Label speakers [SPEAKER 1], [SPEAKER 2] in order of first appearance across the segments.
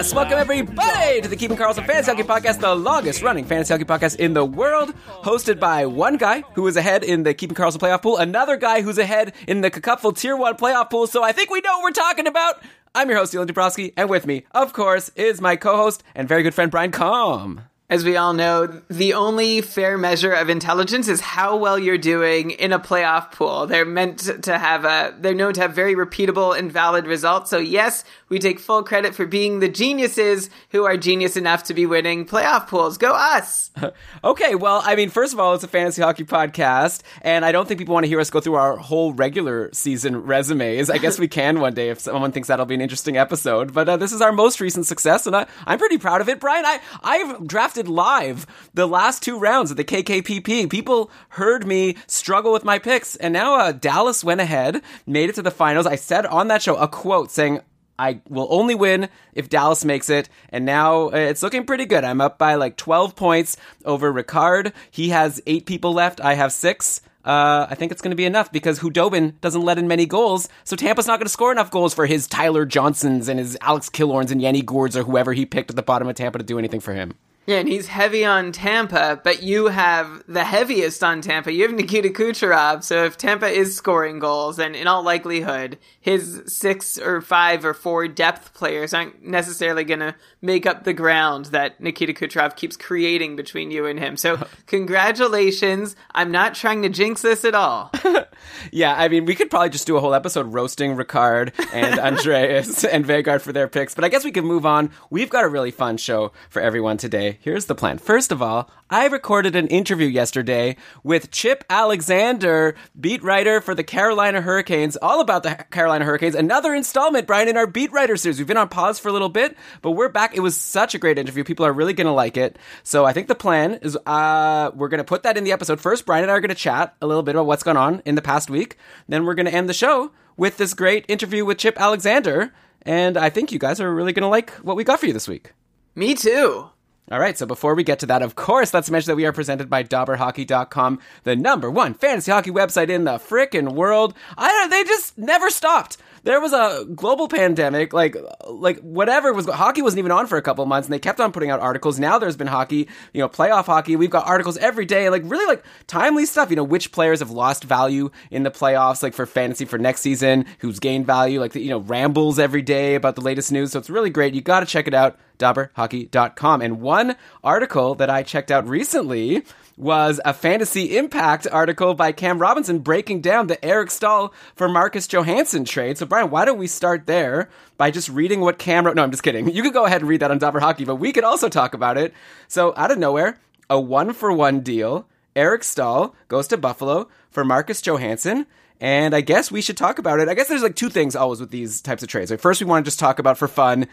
[SPEAKER 1] Yes! Welcome everybody to the Keeping Karlsson Fantasy Hockey Podcast, the longest running fantasy hockey podcast in the world, hosted by one guy who is ahead in the Keeping Karlsson playoff pool, another guy who's ahead in the Cupful Tier 1 playoff pool, so I think we know what we're talking about. I'm your host, Dylan Dubrowski, and with me, of course, is my co-host and very good friend, Brian Com.
[SPEAKER 2] As we all know, the only fair measure of intelligence is how well you're doing in a playoff pool. They're meant to have a, they're known to have very repeatable and valid results. So yes, we take full credit for being the geniuses who are genius enough to be winning playoff pools. Go us!
[SPEAKER 1] Okay, well, I mean, first of all, it's a fantasy hockey podcast, and I don't think people want to hear us go through our whole regular season resumes. I guess we can one day if someone thinks that'll be an interesting episode. But uh, this is our most recent success, and I, I'm pretty proud of it. Brian, I, I've drafted live the last two rounds of the KKPP. People heard me struggle with my picks, and now uh, Dallas went ahead, made it to the finals. I said on that show a quote saying, I will only win if Dallas makes it. And now uh, it's looking pretty good. I'm up by like 12 points over Ricard. He has eight people left. I have six. Uh, I think it's going to be enough because Khudobin doesn't let in many goals, so Tampa's not going to score enough goals for his Tyler Johnsons and his Alex Killorns and Yanni Gourdes or whoever he picked at the bottom of Tampa to do anything for him.
[SPEAKER 2] Yeah, and he's heavy on Tampa, but you have the heaviest on Tampa. You have Nikita Kucherov, so if Tampa is scoring goals, then in all likelihood, his six or five or four depth players aren't necessarily going to make up the ground that Nikita Kucherov keeps creating between you and him. So, congratulations. I'm not trying to jinx this at all.
[SPEAKER 1] Yeah, I mean, we could probably just do a whole episode roasting Ricard and Andreas and Vegard for their picks, but I guess we can move on. We've got a really fun show for everyone today. Here's the plan. First of all, I recorded an interview yesterday with Chip Alexander, beat writer for the Carolina Hurricanes, all about the Carolina Hurricanes. Another installment, Brian, in our beat writer series. We've been on pause for a little bit, but we're back. It was such a great interview. People are really going to like it. So I think the plan is uh, we're going to put that in the episode first. Brian and I are going to chat a little bit about what's gone on in the past week. Then we're going to end the show with this great interview with Chip Alexander. And I think you guys are really going to like what we got for you this week.
[SPEAKER 2] Me too.
[SPEAKER 1] All right, so before we get to that, of course, let's mention that we are presented by DobberHockey.com, the number one fantasy hockey website in the frickin' world. I don't, they just never stopped. There was a global pandemic, like, like whatever was, hockey wasn't even on for a couple of months, and they kept on putting out articles. Now there's been hockey, you know, playoff hockey. We've got articles every day, like really like timely stuff. You know, which players have lost value in the playoffs, like for fantasy for next season, who's gained value, like, you know, rambles every day about the latest news. So it's really great. You got to check it out dobberhockey.com. And one article that I checked out recently was a fantasy impact article by Cam Robinson breaking down the Eric Staal for Marcus Johansson trade. So Brian, why don't we start there by just reading what Cam wrote? No, I'm just kidding. You could go ahead and read that on Dobber Hockey, but we could also talk about it. So out of nowhere, a one for one deal. Eric Staal goes to Buffalo for Marcus Johansson. And I guess we should talk about it. I guess there's like two things always with these types of trades. Like first, we want to just talk about for fun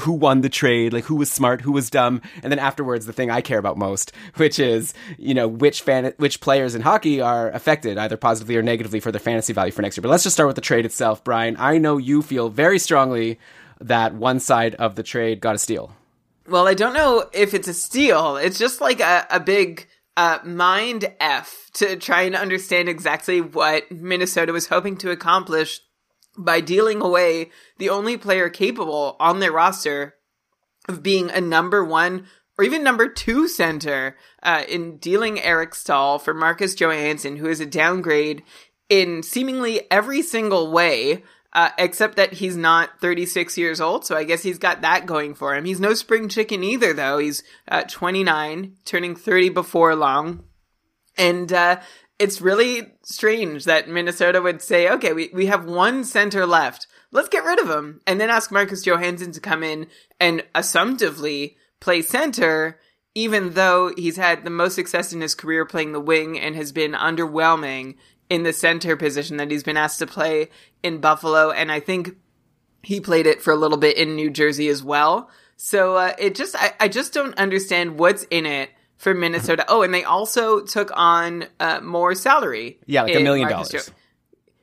[SPEAKER 1] who won the trade, like who was smart, who was dumb, and then afterwards, the thing I care about most, which is you know which fan, which players in hockey are affected either positively or negatively for their fantasy value for next year. But let's just start with the trade itself, Brian. I know you feel very strongly that one side of the trade got a steal.
[SPEAKER 2] Well, I don't know if it's a steal. It's just like a, a big uh, mind F to try and understand exactly what Minnesota was hoping to accomplish by dealing away the only player capable on their roster of being a number one or even number two center uh, in dealing Eric Staal for Marcus Johansson, who is a downgrade in seemingly every single way. Uh, except that he's not 36 years old, so I guess he's got that going for him. He's no spring chicken either, though. He's uh, 29, turning 30 before long. And uh, it's really strange that Minnesota would say, okay, we, we have one center left. Let's get rid of him. And then ask Marcus Johansson to come in and assumptively play center, even though he's had the most success in his career playing the wing and has been underwhelming in the center position that he's been asked to play in Buffalo. And I think he played it for a little bit in New Jersey as well. So uh, it just, I, I just don't understand what's in it for Minnesota. Oh, and they also took on uh, more salary.
[SPEAKER 1] Yeah, like a million
[SPEAKER 2] Marcus
[SPEAKER 1] dollars.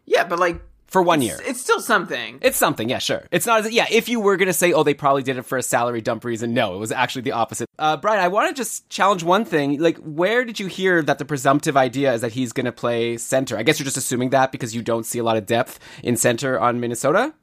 [SPEAKER 2] Yeah, but like
[SPEAKER 1] for one year.
[SPEAKER 2] it's, it's still something.
[SPEAKER 1] It's something, yeah, sure. It's not as yeah. If you were gonna say, oh, they probably did it for a salary dump reason, no, it was actually the opposite. Uh, Brian, I want to just challenge one thing. Like, where did you hear that the presumptive idea is that he's gonna play center? I guess you're just assuming that because you don't see a lot of depth in center on Minnesota.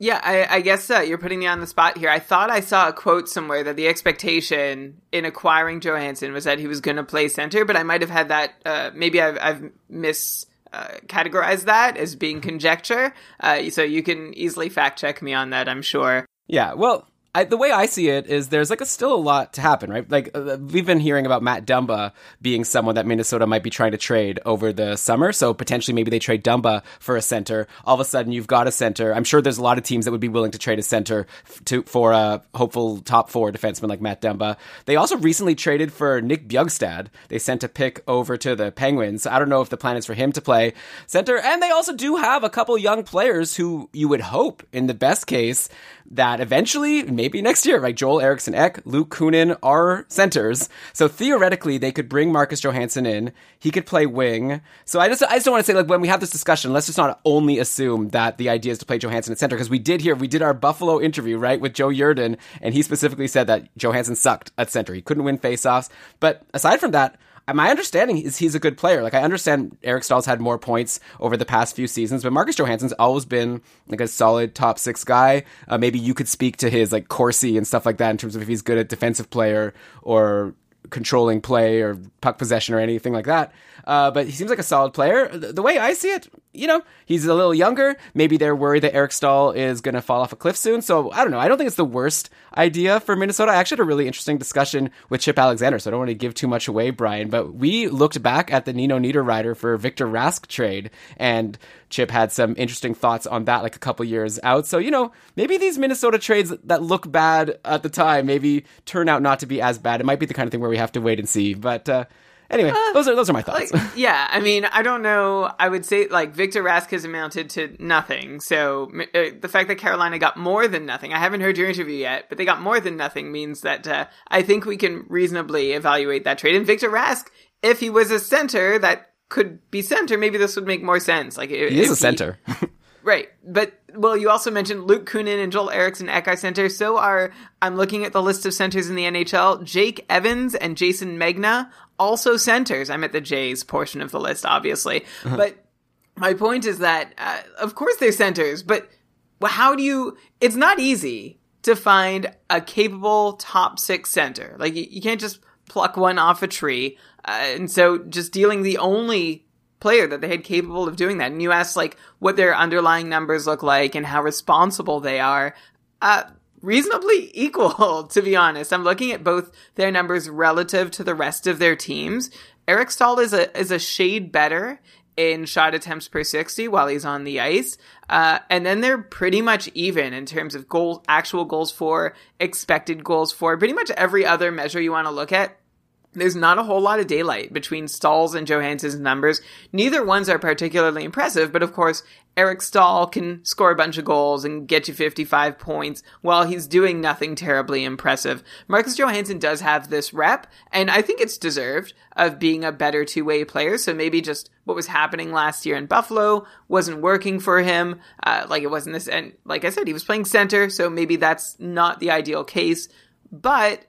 [SPEAKER 2] Yeah, I, I guess uh, you're putting me on the spot here. I thought I saw a quote somewhere that the expectation in acquiring Johansson was that he was going to play center, but I might have had that. Uh, maybe I've, I've mis uh, categorized that as being conjecture. Uh, so you can easily fact check me on that. I'm sure.
[SPEAKER 1] Yeah, well, I, the way I see it is there's like a, still a lot to happen, right? Like uh, we've been hearing about Matt Dumba being someone that Minnesota might be trying to trade over the summer. So potentially maybe they trade Dumba for a center. All of a sudden you've got a center. I'm sure there's a lot of teams that would be willing to trade a center to for a hopeful top four defenseman like Matt Dumba. They also recently traded for Nick Bjugstad. They sent a pick over to the Penguins. I don't know if the plan is for him to play center. And they also do have a couple young players who you would hope, in the best case, that eventually, maybe next year, right? Joel Eriksson Ek, Luke Kunin are centers. So theoretically, they could bring Marcus Johansson in. He could play wing. So I just, I just don't want to say, like, when we have this discussion, let's just not only assume that the idea is to play Johansson at center, because we did hear, we did our Buffalo interview, right, with Joe Yerdon, and he specifically said that Johansson sucked at center. He couldn't win faceoffs. But aside from that, my understanding is he's a good player. Like I understand Eric Staal's had more points over the past few seasons, but Marcus Johansson's always been like a solid top six guy. Uh, maybe you could speak to his like Corsi and stuff like that in terms of if he's good at defensive player or controlling play or puck possession or anything like that. Uh, but he seems like a solid player. The, the, way I see it, you know, he's a little younger. Maybe they're worried that Eric Staal is going to fall off a cliff soon. So I don't know. I don't think it's the worst idea for Minnesota. I actually had a really interesting discussion with Chip Alexander, so I don't want to give too much away, Brian. But we looked back at the Nino Niederreiter for Victor Rask trade, and Chip had some interesting thoughts on that like a couple years out. So, you know, maybe these Minnesota trades that look bad at the time maybe turn out not to be as bad. It might be the kind of thing where we have to wait and see. But uh, anyway, those are those are my thoughts.
[SPEAKER 2] Like, yeah, I mean, I don't know. I would say like Victor Rask has amounted to nothing. So uh, the fact that Carolina got more than nothing, I haven't heard your interview yet, but they got more than nothing means that uh, I think we can reasonably evaluate that trade. And Victor Rask, if he was a center that could be center, maybe this would make more sense. Like
[SPEAKER 1] he is a center.
[SPEAKER 2] Right. But, well, you also mentioned Luke Kunin and Joel Eriksson Ekai Center. So are, I'm looking at the list of centers in the NHL. Jake Evans and Jayson Megna, also centers. I'm at the Jays portion of the list, obviously. Uh-huh. But my point is that, uh, of course they're centers, but how do you, it's not easy to find a capable top six center. Like, you, you can't just pluck one off a tree. Uh, and so just dealing the only player that they had capable of doing that. And you asked like what their underlying numbers look like and how responsible they are. Uh, reasonably equal, to be honest. I'm looking at both their numbers relative to the rest of their teams. Eric Staal is a, is a shade better in shot attempts per 60 while he's on the ice. Uh, and then they're pretty much even in terms of goals, actual goals for, expected goals for, pretty much every other measure you want to look at there's not a whole lot of daylight between Staal's and Johansson's numbers. Neither ones are particularly impressive, but of course, Eric Staal can score a bunch of goals and get you 55 points while he's doing nothing terribly impressive. Marcus Johansson does have this rep, and I think it's deserved of being a better two-way player. So maybe just what was happening last year in Buffalo wasn't working for him. Uh, like it wasn't this, and like I said, he was playing center, so maybe that's not the ideal case. But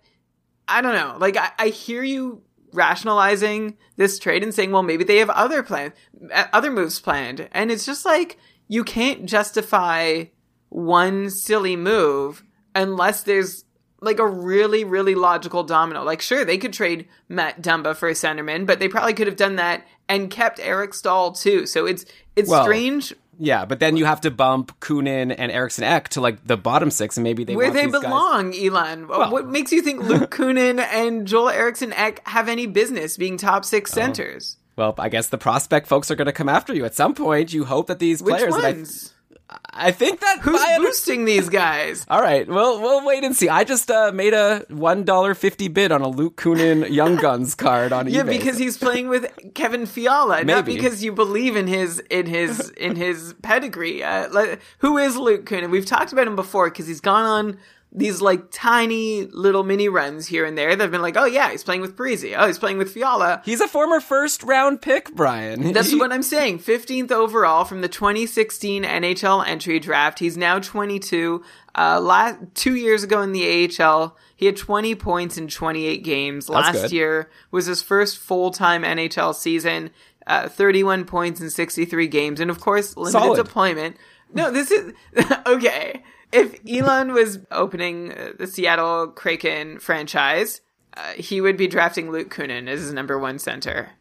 [SPEAKER 2] I don't know. Like I, I hear you rationalizing this trade and saying, well, maybe they have other plans, uh, other moves planned, and it's just like you can't justify one silly move unless there's like a really, really logical domino. Like, sure, they could trade Matt Dumba for a centerman, but they probably could have done that and kept Eric Staal too. So it's it's
[SPEAKER 1] Well,
[SPEAKER 2] strange
[SPEAKER 1] Yeah, but then you have to bump Kunin and Eriksson Ek to like the bottom six, and maybe they
[SPEAKER 2] where they
[SPEAKER 1] these guys-
[SPEAKER 2] belong, Elon. what makes you think Luke Kunin and Joel Eriksson Ek have any business being top
[SPEAKER 1] Oh.
[SPEAKER 2] six centers?
[SPEAKER 1] Well, I guess the prospect folks are going to come after you at some point. You hope that these
[SPEAKER 2] Which
[SPEAKER 1] players. and I-
[SPEAKER 2] ones?
[SPEAKER 1] I, think that
[SPEAKER 2] Who's boosting these guys?
[SPEAKER 1] All right, well, we'll wait and see. I just uh, made a one dollar fifty bid on a Luke Kunin Young Guns card on
[SPEAKER 2] Yeah,
[SPEAKER 1] eBay.
[SPEAKER 2] Yeah, because he's playing with Kevin Fiala, not because you believe in his in his in his pedigree. Uh, like, who is Luke Kunin? We've talked about him before because he's gone on these like tiny little mini runs here and there. They've been like, oh yeah, he's playing with Parise. Oh, he's playing with Fiala.
[SPEAKER 1] he's a former first round pick, Brian.
[SPEAKER 2] That's what I'm saying. 15th overall from the 2016 NHL entry draft. He's now 22. Uh, last two years ago in the AHL, he had 20 points in 28 games. Last
[SPEAKER 1] good.
[SPEAKER 2] year was his first full time NHL season. Uh, 31 points in 63 games, and of course, limited
[SPEAKER 1] Solid.
[SPEAKER 2] deployment. No, this is okay. If Elon was opening uh, the Seattle Kraken franchise, uh, he would be drafting Luke Kunin as his number one center.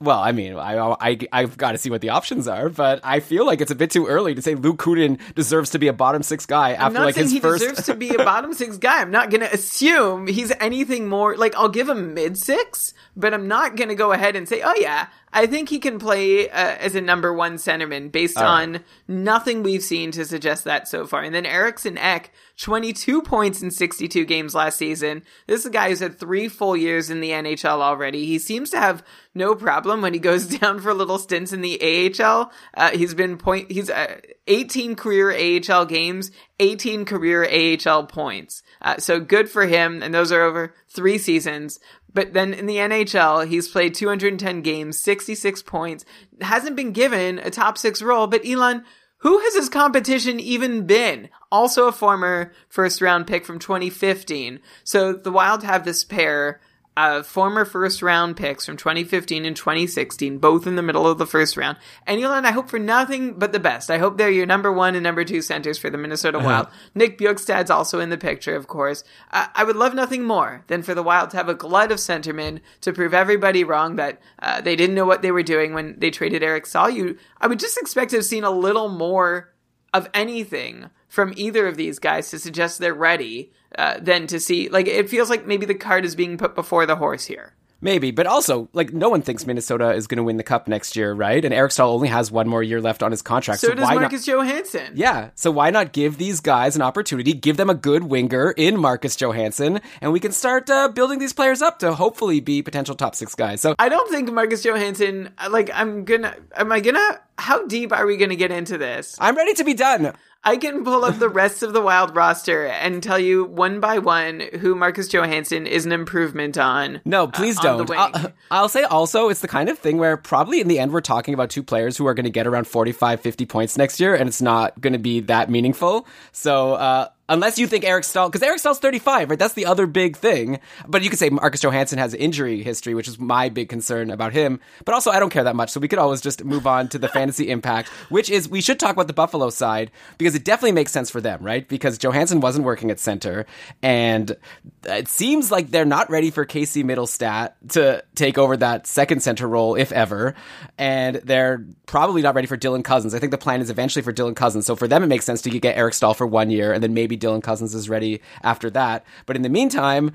[SPEAKER 1] Well, I mean, I, I I've got to see what the options are, but I feel like it's a bit too early to say Luke Kunin deserves to be a bottom six guy after
[SPEAKER 2] I'm not
[SPEAKER 1] like
[SPEAKER 2] saying
[SPEAKER 1] his
[SPEAKER 2] he
[SPEAKER 1] first.
[SPEAKER 2] deserves to be a bottom six guy. I'm not going to assume he's anything more. Like, I'll give him mid six, but I'm not going to go ahead and say, oh, yeah, I think he can play uh, as a number one centerman based on nothing we've seen to suggest that so far. And then Eriksson Ek, 22 points in 62 games last season. This is a guy who's had three full years in the NHL already. He seems to have no problem when he goes down for little stints in the AHL. Uh, he's been point, he's uh, 18 career AHL games, 18 career AHL points. Uh, so good for him. And those are over three seasons. But then in the NHL, he's played 210 games, 66 points, hasn't been given a top six role. But Elon, who has his competition even been? Also a former first round pick from 2015. So the Wild have this pair of former first round picks from 2015 and 2016, both in the middle of the first round. And Elon, I hope for nothing but the best. I hope they're your number one and number two centers for the Minnesota Wild. Nick Bjugstad's also in the picture, of course. I, I would love nothing more than for the Wild to have a glut of centermen to prove everybody wrong that uh, they didn't know what they were doing when they traded Eric Staal. You, I would just expect to have seen a little more of anything from either of these guys to suggest they're ready uh, than to see like it feels like maybe the cart is being put before the horse here
[SPEAKER 1] Maybe, but also, like, no one thinks Minnesota is going to win the cup next year, right? And Eric Staal only has one more year left on his contract.
[SPEAKER 2] so, does
[SPEAKER 1] why
[SPEAKER 2] marcus
[SPEAKER 1] not?
[SPEAKER 2] johansson
[SPEAKER 1] Yeah, so why not give these guys an opportunity, give them a good winger in Marcus Johansson, and we can start uh, building these players up to hopefully be potential top six guys. So
[SPEAKER 2] i don't think marcus johansson like i'm gonna am i gonna how deep are we gonna get into this
[SPEAKER 1] I'm ready to be done.
[SPEAKER 2] I can pull up the rest of the Wild roster and tell you one by one who Marcus Johansson is an improvement on.
[SPEAKER 1] No, please
[SPEAKER 2] uh, on
[SPEAKER 1] don't. I'll, I'll say also, it's the kind of thing where probably in the end we're talking about two players who are going to get around 45, 50 points next year, and it's not going to be that meaningful. So, uh, unless you think Eric Staal, because Eric Staal's 35, right? That's the other big thing. But you could say Marcus Johansson has injury history, which is my big concern about him. But also, I don't care that much. So we could always just move on to the fantasy impact, which is we should talk about the Buffalo side because it definitely makes sense for them, right? Because Johansson wasn't working at center, and it seems like they're not ready for Casey Mittelstadt to take over that second center role, if ever. And they're probably not ready for Dylan Cozens. I think the plan is eventually for Dylan Cozens. So for them, it makes sense to get Eric Staal for one year, and then maybe Dylan Cozens is ready after that. But in the meantime,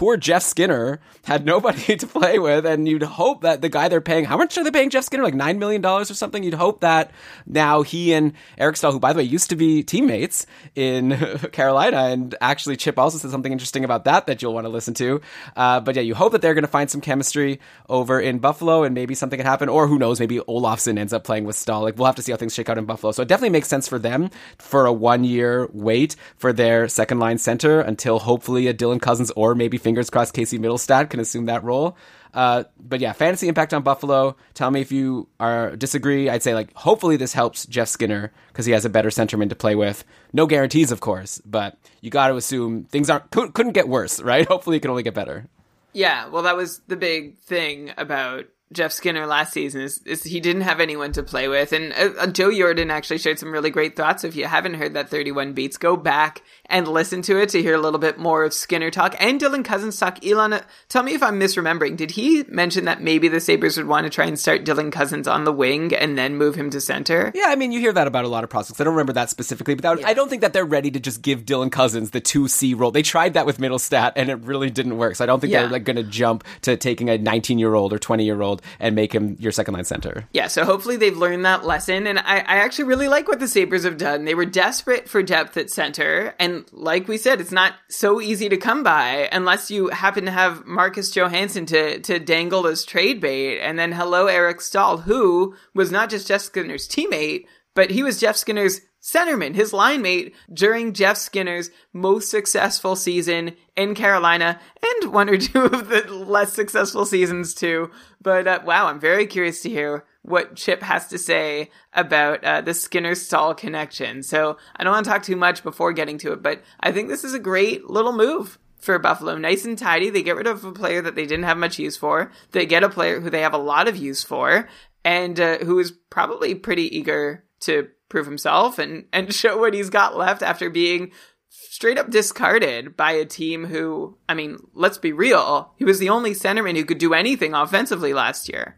[SPEAKER 1] poor Jeff Skinner had nobody to play with, and you'd hope that the guy they're paying, how much are they paying Jeff Skinner? Like $9 million or something? You'd hope that now he and Eric Staal, who by the way used to be teammates in Carolina, and actually Chip also said something interesting about that that you'll want to listen to. Uh, but yeah, you hope that they're going to find some chemistry over in Buffalo, and maybe something can happen, or who knows, maybe Olofsson ends up playing with Staal. Like we'll have to see how things shake out in Buffalo. So it definitely makes sense for them for a one year wait for their second line center until hopefully a Dylan Cozens or maybe fingers crossed Casey Mittelstadt can assume that role. Uh, but yeah, fantasy impact on Buffalo. Tell me if you are disagree. I'd say like hopefully this helps Jeff Skinner because he has a better centerman to play with. No guarantees, of course, but you got to assume things aren't could, couldn't get worse, right? Hopefully it can only get better.
[SPEAKER 2] Yeah, well, that was the big thing about Jeff Skinner last season is, is he didn't have anyone to play with. And uh, uh, Joe Yerdon actually shared some really great thoughts. If you haven't heard that 31 Beats, go back and listen to it to hear a little bit more of Skinner talk and Dylan Cozens talk. Elon, tell me if I'm misremembering. Did he mention that maybe the Sabres would want to try and start Dylan Cozens on the wing and then move him to center?
[SPEAKER 1] Yeah, I mean, you hear that about a lot of prospects. I don't remember that specifically, but that would- I don't think that they're ready to just give Dylan Cousins the 2C role. They tried that with Mittelstadt and it really didn't work. So I don't think
[SPEAKER 2] Yeah.
[SPEAKER 1] they're like going to jump to taking a 19 year old or 20 year old and make him your second line center.
[SPEAKER 2] Yeah, so hopefully they've learned that lesson. And I, I actually really like what the Sabres have done. They were desperate for depth at center. And like we said, it's not so easy to come by unless you happen to have Marcus Johansson to, to dangle as trade bait. And then hello, Eric Staal, who was not just Jeff Skinner's teammate, but he was Jeff Skinner's centerman, his line mate during Jeff Skinner's most successful season in Carolina and one or two of the less successful seasons too. But uh, wow, I'm very curious to hear what Chip has to say about uh, the Skinner Staal connection. So I don't want to talk too much before getting to it, but I think this is a great little move for Buffalo. Nice and tidy. They get rid of a player that they didn't have much use for. They get a player who they have a lot of use for and uh, who is probably pretty eager to prove himself and, and show what he's got left after being straight up discarded by a team who, I mean, let's be real, he was the only centerman who could do anything offensively last year.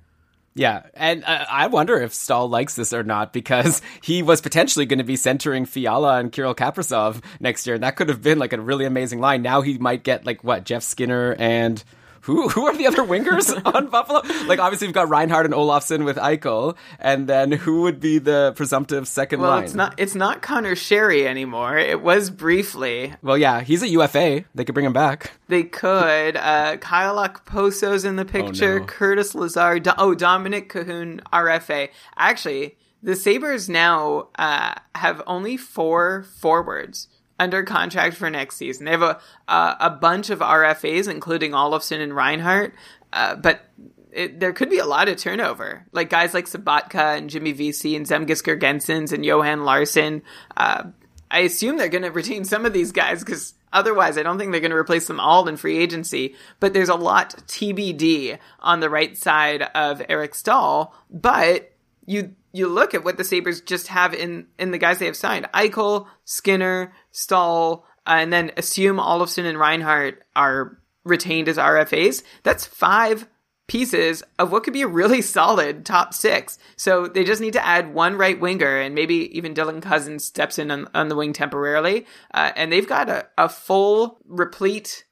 [SPEAKER 1] Yeah, and uh, I wonder if Staal likes this or not because he was potentially going to be centering Fiala and Kirill Kaprizov next year, and that could have been like a really amazing line. Now he might get like what Jeff Skinner and who who are the other wingers on Buffalo? Like obviously we've got Reinhart and Olofsson with Eichel, and then who would be the presumptive second
[SPEAKER 2] Well,
[SPEAKER 1] line?
[SPEAKER 2] it's not it's not Conor Sheary anymore. It was briefly.
[SPEAKER 1] Well, yeah, he's a UFA. They could bring him back.
[SPEAKER 2] They could. Uh, Kyle Okposo's in the picture.
[SPEAKER 1] no.
[SPEAKER 2] Curtis Lazar. Do- oh, Dominik Kahun, RFA. Actually, the Sabres now uh, have only four forwards under contract for next season. They have a a bunch of RFAs, including Olofsson and Reinhart, uh, but. It, there could be a lot of turnover, like guys like Sobotka and Jimmy Vesey and Zemgus Girgensons and Johan Larsson. Uh, I assume they're going to retain some of these guys because otherwise, I don't think they're going to replace them all in free agency. But there's a lot TBD on the right side of Eric Staal. But you you look at what the Sabres just have in in the guys they have signed: Eichel, Skinner, Staal, uh, and then assume Olofsson and Reinhart are retained as RFAs. That's five pieces of what could be a really solid top six. So they just need to add one right winger, and maybe even Dylan Cozens steps in on, on the wing temporarily. Uh, and they've got a, a full, replete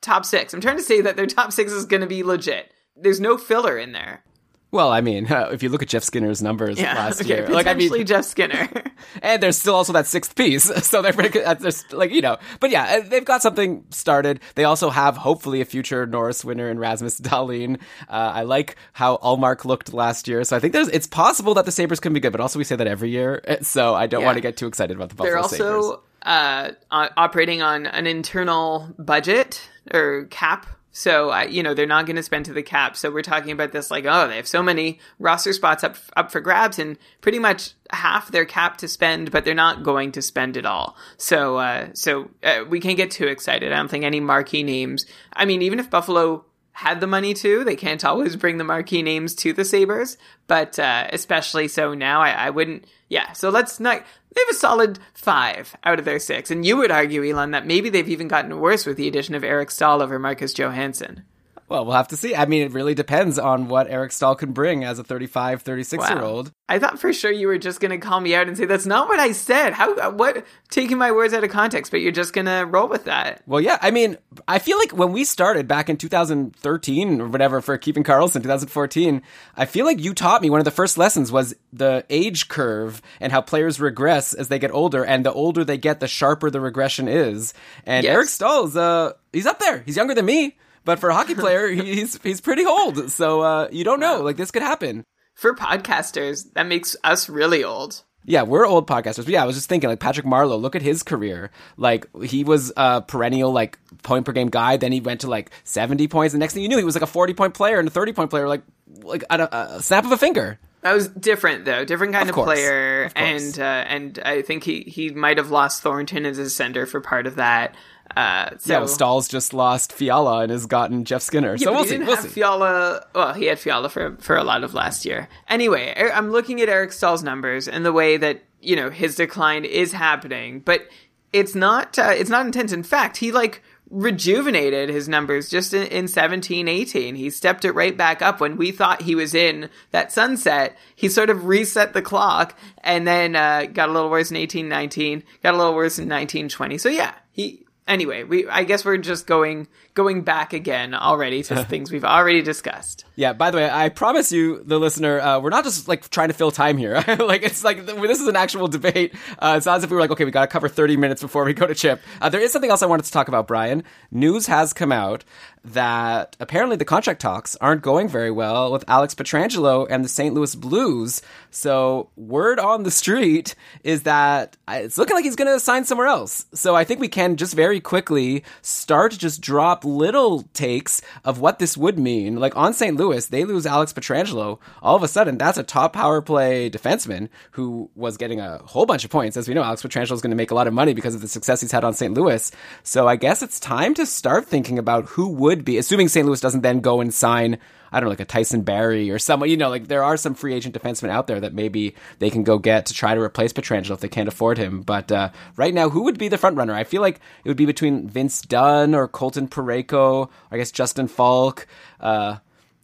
[SPEAKER 2] top six. I'm trying to say that their top six is going to be legit. There's no filler in there.
[SPEAKER 1] Well, I mean, if you look at Jeff Skinner's numbers
[SPEAKER 2] Yeah,
[SPEAKER 1] last
[SPEAKER 2] okay,
[SPEAKER 1] year, like I mean,
[SPEAKER 2] Jeff Skinner.
[SPEAKER 1] and there's still also that sixth piece, so they're pretty good. uh, There's like you know, but yeah, uh, they've got something started. They also have hopefully a future Norris winner in Rasmus Dahlin. Uh, I like how Ullmark looked last year, so I think there's it's possible that the Sabres can be good. But also, we say that every year, uh, so I don't
[SPEAKER 2] Yeah.
[SPEAKER 1] want to get too excited about the Buffalo
[SPEAKER 2] They're also uh, operating on an internal budget or cap. So, uh, you know, they're not going to spend to the cap. So we're talking about this like, oh, they have so many roster spots up, up for grabs and pretty much half their cap to spend, but they're not going to spend it all. So, uh, so uh, we can't get too excited. I don't think any marquee names. I mean, even if Buffalo had the money to. They can't always bring the marquee names to the Sabres, but uh, especially so now, I, I wouldn't. Yeah, so let's not. They have a solid five out of their six. And you would argue, Elon, that maybe they've even gotten worse with the addition of Eric Staal over Marcus Johansson.
[SPEAKER 1] Well, we'll have to see. I mean, it really depends on what Eric Staal can bring as a 35, 36 year old.
[SPEAKER 2] I thought for sure you were just going to call me out and say, that's not what I said. How, what, taking my words out of context, but you're just going to roll with that.
[SPEAKER 1] Well, yeah. I mean, I feel like when we started back in 2013 or whatever for keeping Karlsson, 2014, I feel like you taught me one of the first lessons was the age curve and how players regress as they get older. And the older they get, the sharper the regression is. And
[SPEAKER 2] Yes.
[SPEAKER 1] Eric Staal's, uh, he's up there. He's younger than me. But for a hockey player, he's he's pretty old, so uh, you don't know. Like this could happen.
[SPEAKER 2] For podcasters, that makes us really old.
[SPEAKER 1] Yeah, we're old podcasters. But yeah, I was just thinking, like Patrick Marleau, look at his career. Like he was a perennial like point per game guy. Then he went to like seventy points. The next thing you knew, he was like a forty point player and a thirty point player, like like a, a snap of a finger.
[SPEAKER 2] That was different though, different kind
[SPEAKER 1] Of
[SPEAKER 2] of, player,
[SPEAKER 1] of
[SPEAKER 2] and uh, and I think he he might have lost Thornton as a center for part of that. Uh, so
[SPEAKER 1] yeah, Staal's just lost Fiala and has gotten Jeff Skinner.
[SPEAKER 2] Yeah,
[SPEAKER 1] so we'll see. We'll see.
[SPEAKER 2] Fiala. Well, he had Fiala for for a lot of last year. Anyway, I'm looking at Eric Staal's numbers and the way that you know his decline is happening, but it's not uh, it's not intense. In fact, he like rejuvenated his numbers just in, in 17 18 he stepped it right back up when we thought he was in that sunset he sort of reset the clock and then uh, got a little worse in 18 19 got a little worse in 19 20 so yeah he anyway we i guess we're just going going back again already to things we've already discussed
[SPEAKER 1] Yeah. By the way, I promise you, the listener, uh, we're not just like trying to fill time here. like it's like this is an actual debate. Uh, it's not as if we were like, okay, we got to cover thirty minutes before we go to Chip. Uh, there is something else I wanted to talk about, Brian. News has come out that apparently the contract talks aren't going very well with Alex Pietrangelo and the St. Louis Blues. So word on the street is that it's looking like he's going to sign somewhere else. So I think we can just very quickly start to just drop little takes of what this would mean. Like on St. Louis, they lose Alex Pietrangelo. All of a sudden, that's a top power play defenseman who was getting a whole bunch of points. As we know, Alex Pietrangelo is going to make a lot of money because of the success he's had on St. Louis. So I guess it's time to start thinking about who would be, assuming St. Louis doesn't then go and sign. I don't know, like a Tyson Barrie or someone, you know, like there are some free agent defensemen out there that maybe they can go get to try to replace Pietrangelo if they can't afford him. But uh, right now, who would be the front runner? I feel like it would be between Vince Dunn or Colton Parayko, I guess Justin Faulk. Uh,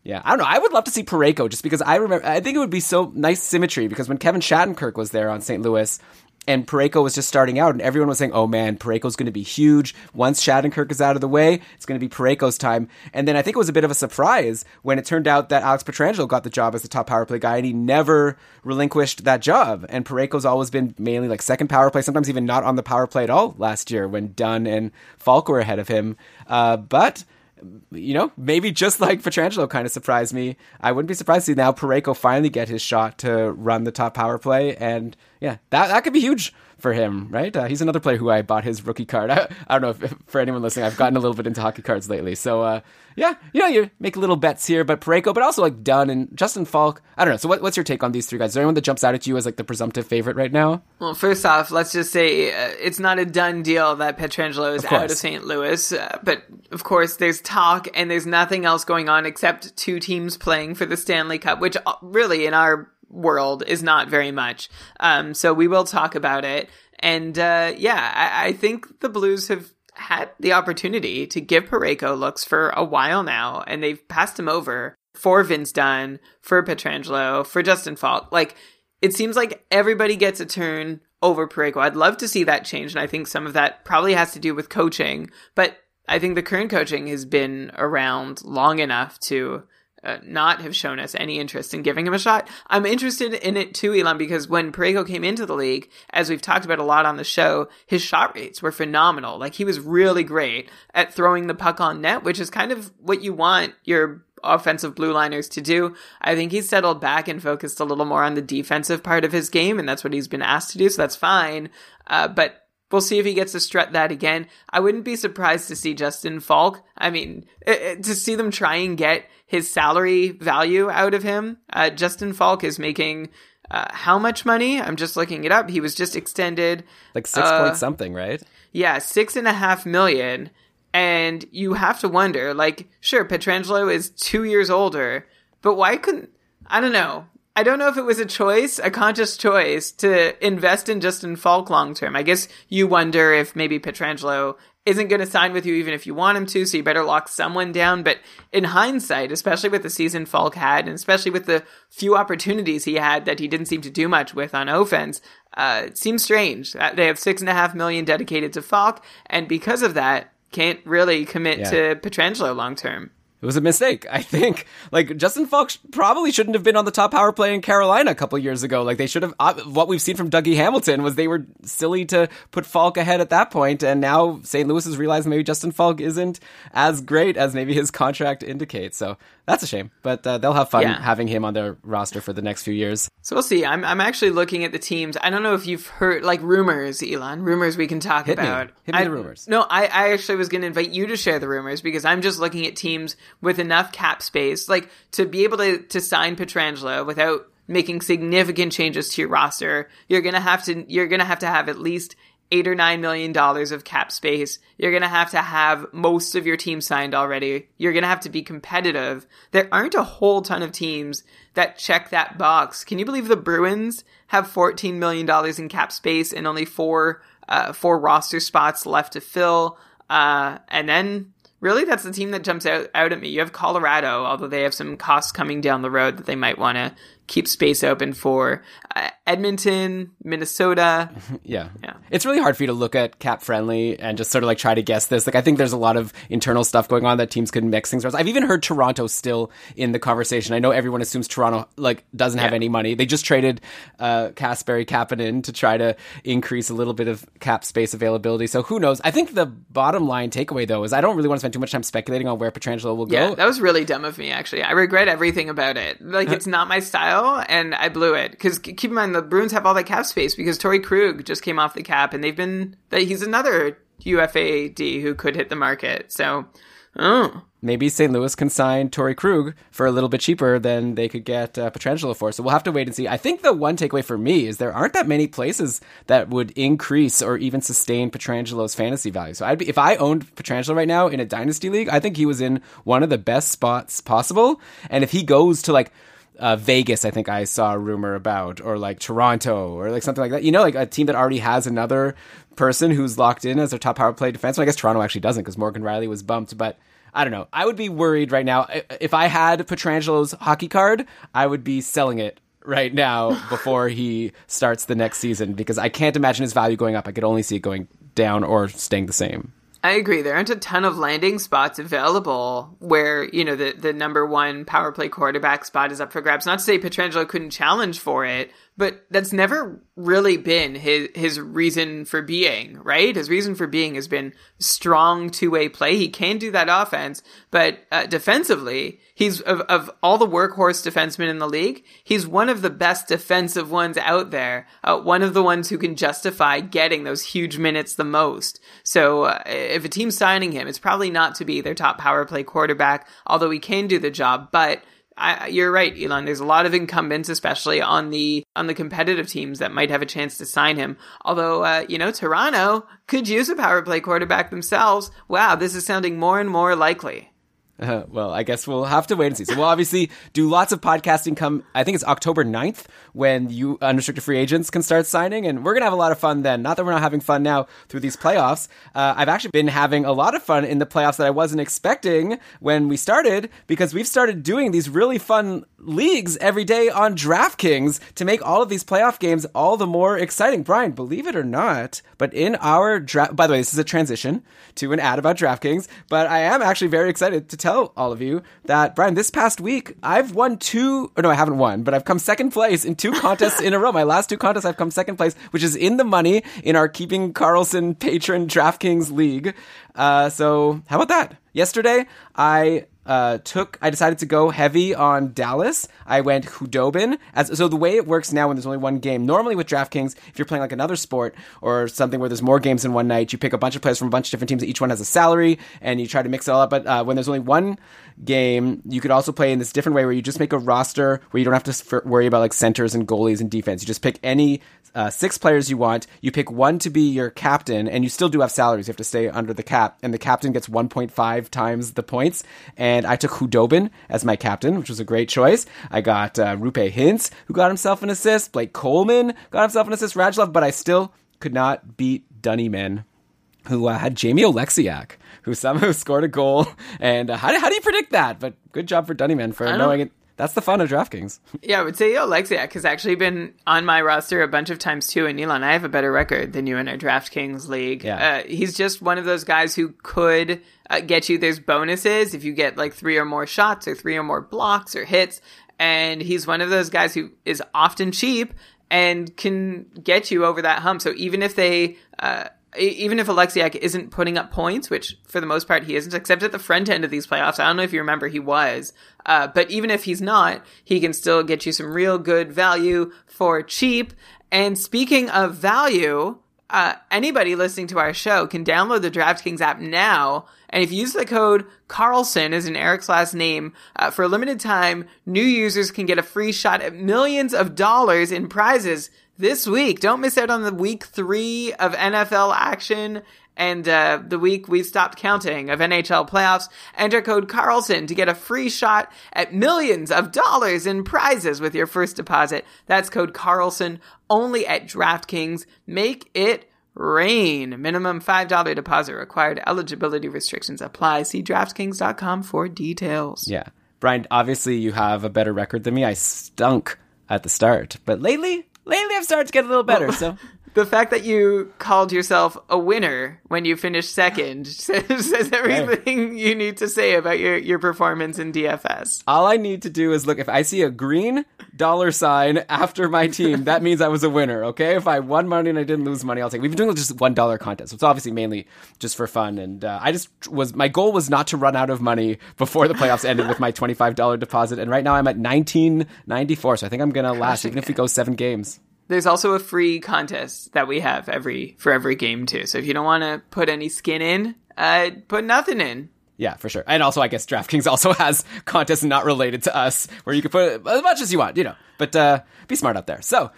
[SPEAKER 1] yeah, I don't know. I would love to see Parayko just because I remember. I think it would be so nice symmetry because when Kevin Shattenkirk was there on St. Louis and Parayko was just starting out, and everyone was saying, "Oh man, Parayko's going to be huge once Shattenkirk is out of the way. It's going to be Parayko's time." And then I think it was a bit of a surprise when it turned out that Alex Pietrangelo got the job as the top power play guy, and he never relinquished that job. And Parayko's always been mainly like second power play, sometimes even not on the power play at all. Last year when Dunn and Faulk were ahead of him, uh, but you know, maybe just like Pietrangelo kind of surprised me. I wouldn't be surprised to see now Parayko finally get his shot to run the top power play, and yeah, that that could be huge for him, right? Uh, he's another player who I bought his rookie card. I, I don't know if, for anyone listening, I've gotten a little bit into hockey cards lately, so uh, yeah, you know, you make little bets here, but Parayko, but also like Dunn and Justin Faulk. I don't know. So, what, what's your take on these three guys? Is there anyone that jumps out at you as like the presumptive favorite right now?
[SPEAKER 2] Well, first off, let's just say uh, it's not a done deal that Pietrangelo is
[SPEAKER 1] Of
[SPEAKER 2] out of St. Louis. Uh, but of course, there's talk and there's nothing else going on except two teams playing for the Stanley Cup, which uh, really in our world is not very much. Um, so we will talk about it. And uh, yeah, I, I think the Blues have had the opportunity to give Parayko looks for a while now, and they've passed him over for Vince Dunn, for Pietrangelo, for Justin Faulk. Like, it seems like everybody gets a turn over Parayko. I'd love to see that change, and I think some of that probably has to do with coaching. But I think the current coaching has been around long enough to uh, not have shown us any interest in giving him a shot. I'm interested in it too, Elon, because when Parayko came into the league, as we've talked about a lot on the show, his shot rates were phenomenal. Like he was really great at throwing the puck on net, which is kind of what you want your offensive blue liners to do. I think he's settled back and focused a little more on the defensive part of his game, and that's what he's been asked to do, so that's fine. Uh, but We'll see if he gets to strut that again. I wouldn't be surprised to see Justin Faulk. I mean, uh, uh, to see them try and get his salary value out of him. Uh, Justin Faulk is making uh, how much money? I'm just looking it up. He was just extended.
[SPEAKER 1] Like six
[SPEAKER 2] Uh,
[SPEAKER 1] point something, right?
[SPEAKER 2] Yeah, six and a half million. And you have to wonder, like, sure, Pietrangelo is two years older, but why couldn't, I don't know. I don't know if it was a choice, a conscious choice to invest in Justin Faulk long term. I guess you wonder if maybe Pietrangelo isn't going to sign with you even if you want him to, so you better lock someone down. But in hindsight, especially with the season Faulk had, and especially with the few opportunities he had that he didn't seem to do much with on offense, uh, it seems strange. Uh, They have six and a half million dedicated to Faulk, and because of that, can't really commit
[SPEAKER 1] Yeah.
[SPEAKER 2] to Pietrangelo long term.
[SPEAKER 1] It was a mistake, I think. Like Justin Faulk sh- probably shouldn't have been on the top power play in Carolina a couple years ago. Like they should have. Uh, what we've seen from Dougie Hamilton was they were silly to put Faulk ahead at that point, and now St. Louis has realized maybe Justin Faulk isn't as great as maybe his contract indicates. So that's a shame, but uh, they'll have fun
[SPEAKER 2] Yeah.
[SPEAKER 1] having him on their roster for the next few years.
[SPEAKER 2] So we'll see. I'm I'm actually looking at the teams. I don't know if you've heard like rumors, Elon. Rumors we can talk
[SPEAKER 1] Hit me.
[SPEAKER 2] about.
[SPEAKER 1] Hit me
[SPEAKER 2] I-
[SPEAKER 1] the rumors.
[SPEAKER 2] No, I, I actually was going to invite you to share the rumors because I'm just looking at teams with enough cap space, like to be able to to sign Pietrangelo without making significant changes to your roster. You're gonna have to you're gonna have to have at least eight or nine million dollars of cap space. You're gonna have to have most of your team signed already. You're gonna have to be competitive. There aren't a whole ton of teams that check that box. Can you believe the Bruins have fourteen million dollars in cap space and only four uh, four roster spots left to fill? Uh, and then really that's the team that jumps out, out at me. You have Colorado, although they have some costs coming down the road that they might want to keep space open for. Uh, Edmonton, Minnesota.
[SPEAKER 1] Yeah.
[SPEAKER 2] Yeah.
[SPEAKER 1] It's really hard for you to look at cap friendly and just sort of like try to guess this. Like, I think there's a lot of internal stuff going on that teams could mix things around. I've even heard Toronto still in the conversation. I know everyone assumes Toronto, like, doesn't have any money. They just traded, uh, Kasperi Kapanen to try to increase a little bit of cap space availability. So who knows? I think the bottom line takeaway, though, is I don't really want to spend too much time speculating on where Pietrangelo will go.
[SPEAKER 2] Yeah, that was really dumb of me, actually. I regret everything about it. Like, it's not my style, and I blew it. Because keep in mind, the Bruins have all that cap space because Torrey Krug just came off the cap, and they've been. that He's another UFAD who could hit the market. So, oh.
[SPEAKER 1] maybe St. Louis can sign Torrey Krug for a little bit cheaper than they could get uh, Pietrangelo for. So we'll have to wait and see. I think the one takeaway for me is there aren't that many places that would increase or even sustain Pietrangelo's fantasy value. So I'd be, if I owned Pietrangelo right now in a dynasty league, I think he was in one of the best spots possible. And if he goes to like uh, Vegas, I think I saw a rumor about, or like Toronto, or like something like that. You know, like a team that already has another person who's locked in as their top power play defenseman. I guess Toronto actually doesn't because Morgan Rielly was bumped, but. I don't know. I would be worried right now. If I had Pietrangelo's hockey card, I would be selling it right now before he starts the next season because I can't imagine his value going up. I could only see it going down or staying the same.
[SPEAKER 2] I agree. There aren't a ton of landing spots available where, you know, the, the number one power play quarterback spot is up for grabs. Not to say Pietrangelo couldn't challenge for it, but that's never really been his, his reason for being, right? His reason for being has been strong two way play. He can do that offense, but uh, defensively, he's of, of all the workhorse defensemen in the league, he's one of the best defensive ones out there. Uh, one of the ones who can justify getting those huge minutes the most. So uh, if a team's signing him, it's probably not to be their top power play quarterback, although he can do the job, but I, you're right, Elon. There's a lot of incumbents, especially on the on the competitive teams, that might have a chance to sign him. Although, uh, you know, Toronto could use a power play quarterback themselves. Wow, this is sounding more and more likely.
[SPEAKER 1] Uh, well, I guess we'll have to wait and see. So we'll obviously do lots of podcasting come, I think it's October 9th when you unrestricted free agents can start signing and we're going to have a lot of fun then. Not that we're not having fun now through these playoffs. Uh, I've actually been having a lot of fun in the playoffs that I wasn't expecting when we started because we've started doing these really fun leagues every day on DraftKings to make all of these playoff games all the more exciting. Brian, believe it or not, but in our draft, by the way, this is a transition to an ad about DraftKings, but I am actually very excited to tell all of you that, Brian, this past week, I've won two, or no, I haven't won, but I've come second place in two contests in a row. My last two contests, I've come second place, which is in the money in our Keeping Karlsson patron DraftKings league. Uh, so how about that? Yesterday, I uh, took I decided to go heavy on Dallas. I went Khudobin. As so the way it works now when there's only one game. Normally with DraftKings, if you're playing like another sport or something where there's more games in one night, you pick a bunch of players from a bunch of different teams. Each one has a salary, and you try to mix it all up. But uh, when there's only one game, you could also play in this different way where you just make a roster where you don't have to worry about like centers and goalies and defense. You just pick any uh, six players you want. You pick one to be your captain, and you still do have salaries. You have to stay under the cap, and the captain gets 1.5 times the points. And I took Khudobin as my captain, which was a great choice. I got uh, Roope Hintz, who got himself an assist. Blake Coleman got himself an assist. Radulov, but I still could not beat Dunnyman, who uh, had Jamie Oleksiak, who somehow scored a goal. And uh, how, do, how do you predict that? But good job for Dunnyman for knowing it. That's the fun of DraftKings.
[SPEAKER 2] Yeah, I would say Oleksiak has actually been on my roster a bunch of times too. And Elon, I have a better record than you in our DraftKings league.
[SPEAKER 1] Yeah.
[SPEAKER 2] Uh, he's just one of those guys who could uh, get you. There's bonuses if you get like three or more shots or three or more blocks or hits. And he's one of those guys who is often cheap and can get you over that hump. So even if they, uh, even if Oleksiak isn't putting up points, which for the most part he isn't, except at the front end of these playoffs, I don't know if you remember he was, uh, but even if he's not, he can still get you some real good value for cheap. And speaking of value, uh, anybody listening to our show can download the DraftKings app now. And if you use the code Karlsson as in Eric's last name, uh, for a limited time, new users can get a free shot at millions of dollars in prizes this week. Don't miss out on the week three of NFL action and uh, the week we've stopped counting of NHL playoffs. Enter code Karlsson to get a free shot at millions of dollars in prizes with your first deposit. That's code Karlsson only at DraftKings. Make it rain. Minimum $5 deposit required. Eligibility restrictions apply. See DraftKings.com for details.
[SPEAKER 1] Yeah. Brian, obviously you have a better record than me. I stunk at the start, but lately, lately I've started to get a little better. So
[SPEAKER 2] The fact that you called yourself a winner when you finished second says, says everything you need to say about your, your performance in DFS.
[SPEAKER 1] all I need to do is look. If I see a green dollar sign after my team, that means I was a winner. Okay. If I won money and I didn't lose money, I'll take. We've been doing just one dollar contests. So it's obviously mainly just for fun. And uh, I just was my goal was not to run out of money before the playoffs ended with my twenty five dollar deposit. And right now I'm at nineteen ninety four. So I think I'm gonna last even if we go seven games.
[SPEAKER 2] There's also a free contest that we have every for every game too. So if you don't want to put any skin in, uh, put nothing in.
[SPEAKER 1] Yeah, for sure. And also, I guess DraftKings also has contests not related to us where you can put as much as you want, you know. But uh, be smart out there. So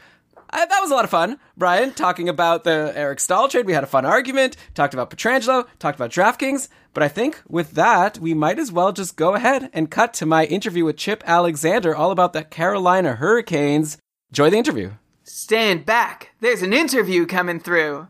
[SPEAKER 1] uh, that was a lot of fun, Brian, talking about the Eric Staal trade. We had a fun argument, talked about Pietrangelo, talked about DraftKings. But I think with that, we might as well just go ahead and cut to my interview with Chip Alexander all about the Carolina Hurricanes. Enjoy the interview.
[SPEAKER 2] Stand back. There's an interview coming through.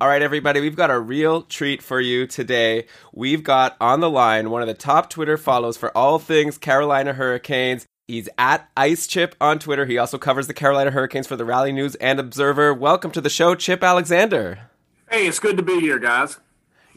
[SPEAKER 1] All right, everybody, we've got a real treat for you today. We've got on the line one of the top Twitter follows for all things Carolina Hurricanes. He's at Ice Chip on Twitter. He also covers the Carolina Hurricanes for the Raleigh News and Observer. Welcome to the show, Chip Alexander.
[SPEAKER 3] Hey, it's good to be here, guys.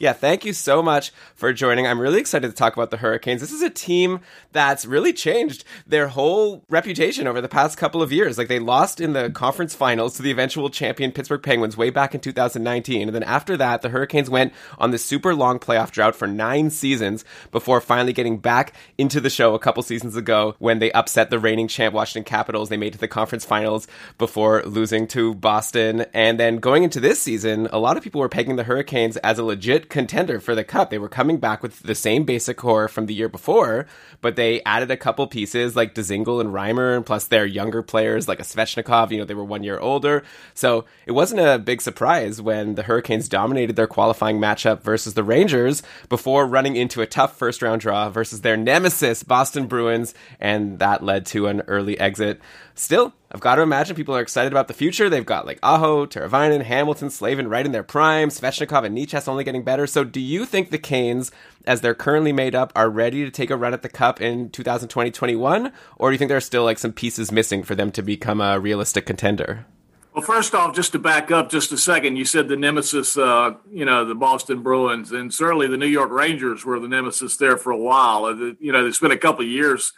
[SPEAKER 1] Yeah, thank you so much for joining. I'm really excited to talk about the Hurricanes. This is a team that's really changed their whole reputation over the past couple of years. Like they lost in the conference finals to the eventual champion Pittsburgh Penguins way back in 2019. And then after that, the Hurricanes went on this super long playoff drought for nine seasons before finally getting back into the show a couple seasons ago when they upset the reigning champ Washington Capitals. They made to the conference finals before losing to Boston. And then going into this season, a lot of people were pegging the Hurricanes as a legit contender for the cup. They were coming back with the same basic core from the year before, but they added a couple pieces like Dzingel and Reimer, and plus their younger players like a Svechnikov. You know, they were one year older, so it wasn't a big surprise when the Hurricanes dominated their qualifying matchup versus the Rangers before running into a tough first round draw versus their nemesis Boston Bruins, and that led to an early exit. Still, I've got to imagine people are excited about the future. They've got like Aho, Teravainen, Hamilton, Slavin right in their prime, Svechnikov and Necas only getting better. So do you think the Canes, as they're currently made up, are ready to take a run at the cup in 2020-21? Or do you think there are still like some pieces missing for them to become a realistic contender?
[SPEAKER 3] Well, first off, just to back up just a second, you said the nemesis, uh, you know, the Boston Bruins, and certainly the New York Rangers were the nemesis there for a while. Uh, You know, it's been a couple of years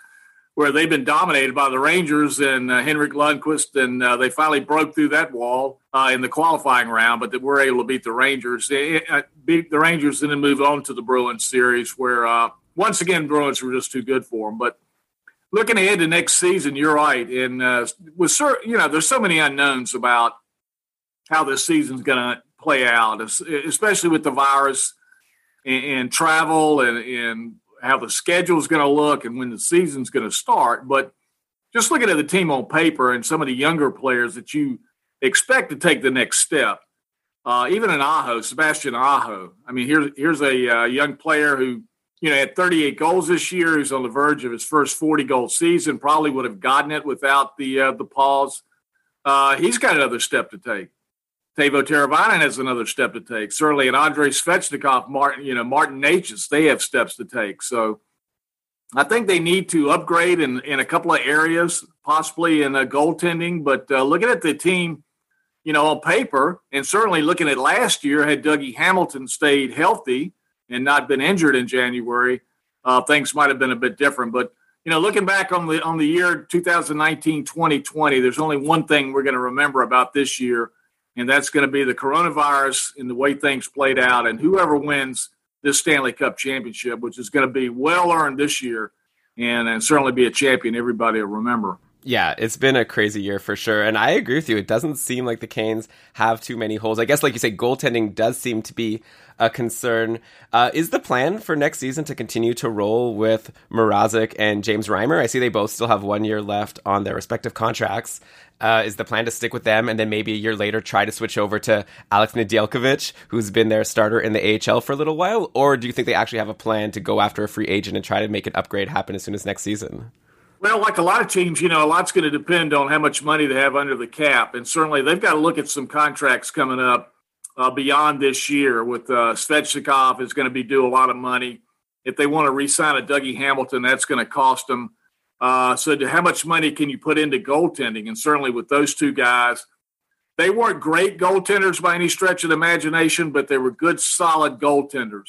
[SPEAKER 3] where they've been dominated by the Rangers and uh, Henrik Lundqvist, and uh, they finally broke through that wall uh, in the qualifying round, but they were able to beat the Rangers. They uh, beat the Rangers and then move on to the Bruins series, where uh, once again Bruins were just too good for them. But looking ahead to next season, you're right, and uh, with cer- you know, there's so many unknowns about how this season's going to play out, especially with the virus and, and travel and, and how the schedule is going to look and when the season's going to start. But just looking at the team on paper and some of the younger players that you expect to take the next step, uh, even in Aho, Sebastian Aho. I mean, here's here's a uh, young player who you know had 38 goals this year. Who's on the verge of his first 40 goal season. Probably would have gotten it without the uh, the pause. Uh, he's got another step to take. Tavo Teravainen has another step to take. Certainly, and Andrei Svechnikov, Martin, you know, Martin Necas, they have steps to take. So I think they need to upgrade in, in a couple of areas, possibly in uh, goaltending. But uh, looking at the team, you know, on paper, and certainly looking at last year, had Dougie Hamilton stayed healthy and not been injured in January, uh, things might have been a bit different. But you know, looking back on the on the year 2019-2020, there's only one thing we're going to remember about this year, and that's going to be the coronavirus and the way things played out, and whoever wins this Stanley Cup championship, which is going to be well earned this year, and, and certainly be a champion everybody will remember.
[SPEAKER 1] Yeah, it's been a crazy year for sure. And I agree with you. It doesn't seem like the Canes have too many holes. I guess, like you say, goaltending does seem to be a concern. Uh, is the plan for next season to continue to roll with Mrazek and James Reimer? I see they both still have one year left on their respective contracts. Uh, is the plan to stick with them and then maybe a year later try to switch over to Alex Nedeljkovic, who's been their starter in the AHL for a little while? Or do you think they actually have a plan to go after a free agent and try to make an upgrade happen as soon as next season?
[SPEAKER 3] Well, like a lot of teams, you know, a lot's going to depend on how much money they have under the cap, and certainly they've got to look at some contracts coming up uh, beyond this year. With uh, Svechnikov is going to be due a lot of money. If they want to re-sign a Dougie Hamilton, that's going to cost them. Uh, so, how much money can you put into goaltending? And certainly with those two guys, they weren't great goaltenders by any stretch of the imagination, but they were good, solid goaltenders.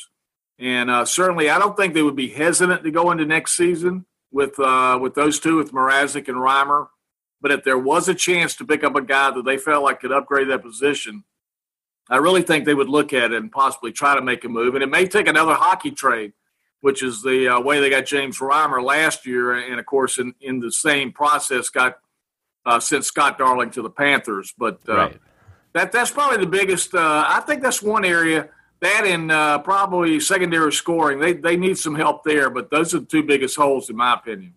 [SPEAKER 3] And uh, certainly, I don't think they would be hesitant to go into next season with uh, with those two, with Mrazek and Reimer. But if there was a chance to pick up a guy that they felt like could upgrade that position, I really think they would look at it and possibly try to make a move. And it may take another hockey trade, which is the uh, way they got James Reimer last year, and of course, in, in the same process, got uh, sent Scott Darling to the Panthers. But uh,
[SPEAKER 1] Right.
[SPEAKER 3] that that's probably the biggest. Uh, I think that's one area that and uh, probably secondary scoring. They they need some help there, but those are the two biggest holes in my opinion.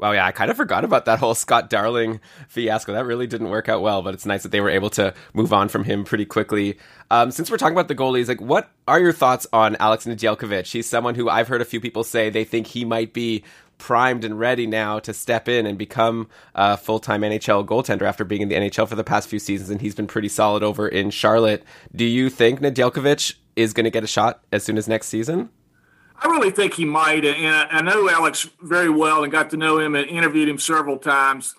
[SPEAKER 1] Wow, yeah, I kind of forgot about that whole Scott Darling fiasco. That really didn't work out well, but it's nice that they were able to move on from him pretty quickly. Um, since we're talking about the goalies, like, what are your thoughts on Alex Nedeljkovic? He's someone who I've heard a few people say they think he might be primed and ready now to step in and become a full-time NHL goaltender after being in the NHL for the past few seasons, and he's been pretty solid over in Charlotte. Do you think Nedeljkovic is going to get a shot as soon as next season?
[SPEAKER 3] I really think he might, and I I know Alex very well and got to know him and interviewed him several times.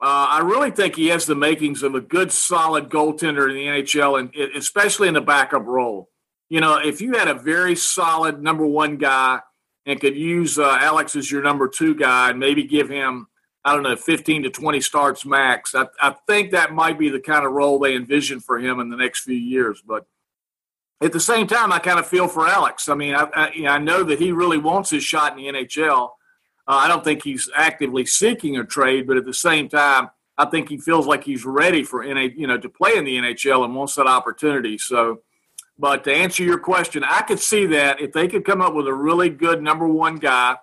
[SPEAKER 3] Uh, I really think he has the makings of a good, solid goaltender in the NHL, and especially in the backup role. You know, if you had a very solid number one guy and could use uh, Alex as your number two guy and maybe give him, I don't know, 15 to 20 starts max, I, I think that might be the kind of role they envision for him in the next few years. But at the same time, I kind of feel for Alex. I mean, I, I, you know, I know that he really wants his shot in the NHL. Uh, I don't think he's actively seeking a trade, but at the same time, I think he feels like he's ready for NA, you know, to play in the NHL and wants that opportunity. So, but to answer your question, I could see that if they could come up with a really good number one guy,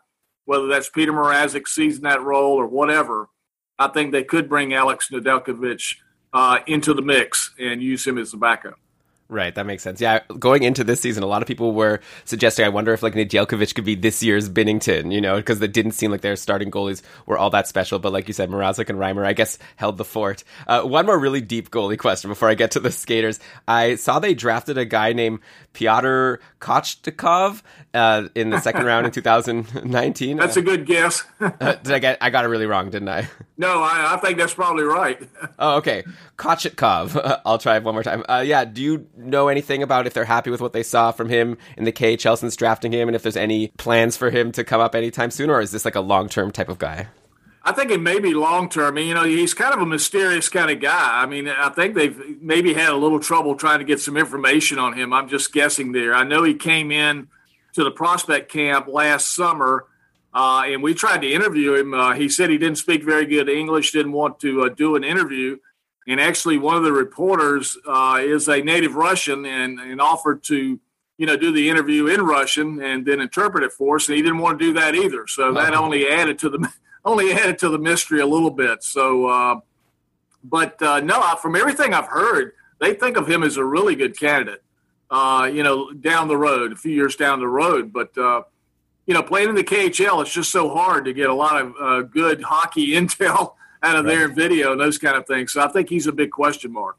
[SPEAKER 3] whether that's Petr Mrazek seizing that role or whatever, I think they could bring Alex Nedeljkovic uh, into the mix and use him as a backup.
[SPEAKER 1] Right, that makes sense. Yeah, going into this season, a lot of people were suggesting, I wonder if like Nedeljkovic could be this year's Binnington, you know, because it didn't seem like their starting goalies were all that special. But like you said, Mrazek and Reimer, I guess, held the fort. Uh, one more really deep goalie question before I get to the skaters. I saw they drafted a guy named Pyotr Kochtikov uh, in the second round in 2019.
[SPEAKER 3] That's a good guess.
[SPEAKER 1] Uh, did I get? I got it really wrong, didn't I?
[SPEAKER 3] no, I, I think that's probably right.
[SPEAKER 1] Oh, okay. Kochetkov. I'll try it one more time. Uh, yeah, do you know anything about if they're happy with what they saw from him in the KHL since drafting him, and if there's any plans for him to come up anytime soon, or is this like a long term type of guy?
[SPEAKER 3] I think it may be long term. You know, he's kind of a mysterious kind of guy. I mean, I think they've maybe had a little trouble trying to get some information on him. I'm just guessing there. I know he came in to the prospect camp last summer, uh, and we tried to interview him. Uh, he said he didn't speak very good English, didn't want to uh, do an interview. And actually, one of the reporters uh, is a native Russian and, and offered to, you know, do the interview in Russian and then interpret it for us. And he didn't want to do that either. So that only added to the only added to the mystery a little bit. So, uh, but uh, no, I- from everything I've heard, they think of him as a really good candidate. Uh, you know, down the road, a few years down the road, but. Uh, you know, playing in the KHL, it's just so hard to get a lot of uh, good hockey intel out of their video and those kind of things. So I think he's a big question mark.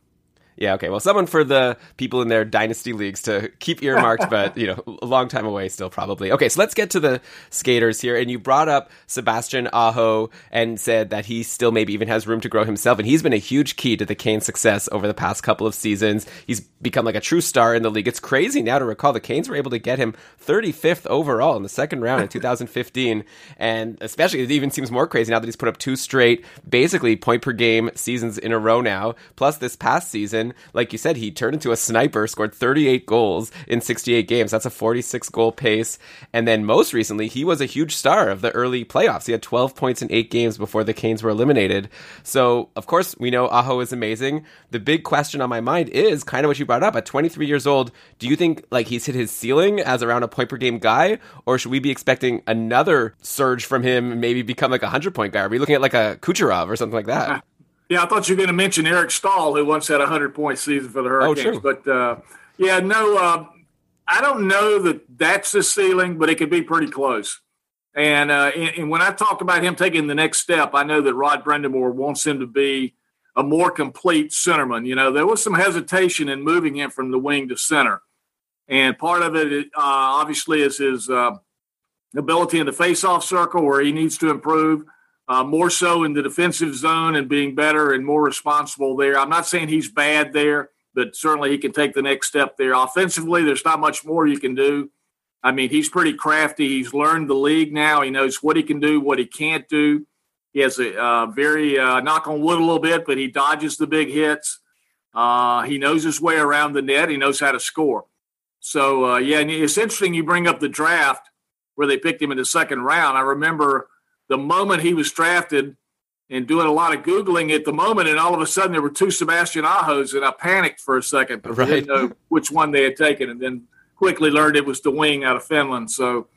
[SPEAKER 1] Yeah, okay. Well, someone for the people in their dynasty leagues to keep earmarked, but you know, a long time away still probably. Okay, so let's get to the skaters here. And you brought up Sebastian Aho and said that he still maybe even has room to grow himself, and he's been a huge key to the Canes' success over the past couple of seasons. He's become like a true star in the league. It's crazy now to recall the Canes were able to get him 35th overall in the second round in 2015, and especially it even seems more crazy now that he's put up two straight, basically point per game seasons in a row now. Plus this past season, like you said, he turned into a sniper, scored 38 goals in 68 games. That's a 46 goal pace. And then most recently, he was a huge star of the early playoffs. He had 12 points in eight games before the Canes were eliminated. So, of course, we know Aho is amazing. The big question on my mind is kind of what you brought up. At 23 years old, do you think like he's hit his ceiling as around a point per game guy, or should we be expecting another surge from him, maybe become like a 100 point guy? Are we looking at like a Kucherov or something like that?
[SPEAKER 3] Yeah, I thought you were going to mention Eric Staal, who once had a hundred point season for the
[SPEAKER 1] Oh,
[SPEAKER 3] Hurricanes.
[SPEAKER 1] true.
[SPEAKER 3] But uh, yeah, no, uh, I don't know that that's the ceiling, but it could be pretty close. And, uh, and, and when I talk about him taking the next step, I know that Rod Brind'Amour wants him to be a more complete centerman. You know, there was some hesitation in moving him from the wing to center, and part of it, uh, obviously, is his uh, ability in the face-off circle where he needs to improve uh, more so in the defensive zone and being better and more responsible there. I'm not saying he's bad there, but certainly he can take the next step there. Offensively, there's not much more you can do. I mean, he's pretty crafty. He's learned the league now. He knows what he can do, what he can't do. He has a uh, very uh, knock on wood a little bit, but he dodges the big hits. Uh, he knows his way around the net. He knows how to score. So uh, yeah, and it's interesting you bring up the draft where they picked him in the second round. I remember the moment he was drafted and doing a lot of googling at the moment, and all of a sudden there were two Sebastian Ahos, and I panicked for a second. because I didn't know which one they had taken, and then quickly learned it was the wing out of Finland. So,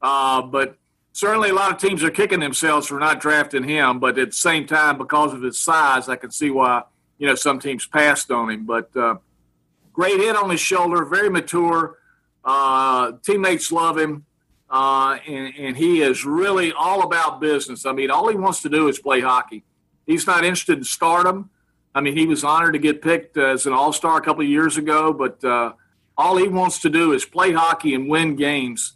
[SPEAKER 3] uh, but certainly a lot of teams are kicking themselves for not drafting him. But at the same time, because of his size, I can see why you know some teams passed on him. But uh, great hit on his shoulder, very mature. Uh, teammates love him, uh, and, and he is really all about business. I mean, all he wants to do is play hockey. He's not interested in stardom. I mean, he was honored to get picked as an All Star a couple of years ago, but uh, all he wants to do is play hockey and win games.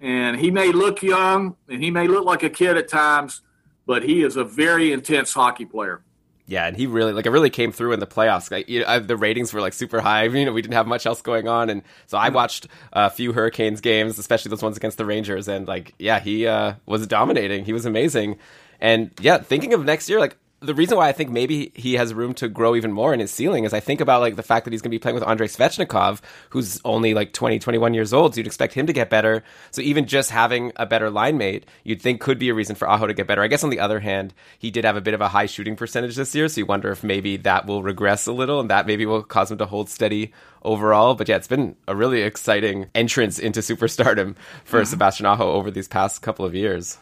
[SPEAKER 3] And he may look young and he may look like a kid at times, but he is a very intense hockey player.
[SPEAKER 1] Yeah, and he really like it really came through in the playoffs. Like, you know, uh, the ratings were like super high. You know, we didn't have much else going on, and so I watched a few Hurricanes games, especially those ones against the Rangers. And like, yeah, he uh, was dominating. He was amazing. And yeah, thinking of next year, like the reason why I think maybe he has room to grow even more in his ceiling is I think about like the fact that he's going to be playing with Andrei Svechnikov, who's only like 20, 21 years old. So you'd expect him to get better. So even just having a better line mate, you'd think could be a reason for Aho to get better. I guess on the other hand, he did have a bit of a high shooting percentage this year. So you wonder if maybe that will regress a little and that maybe will cause him to hold steady overall. But yeah, it's been a really exciting entrance into superstardom for mm-hmm. Sebastian Aho over these past couple of years.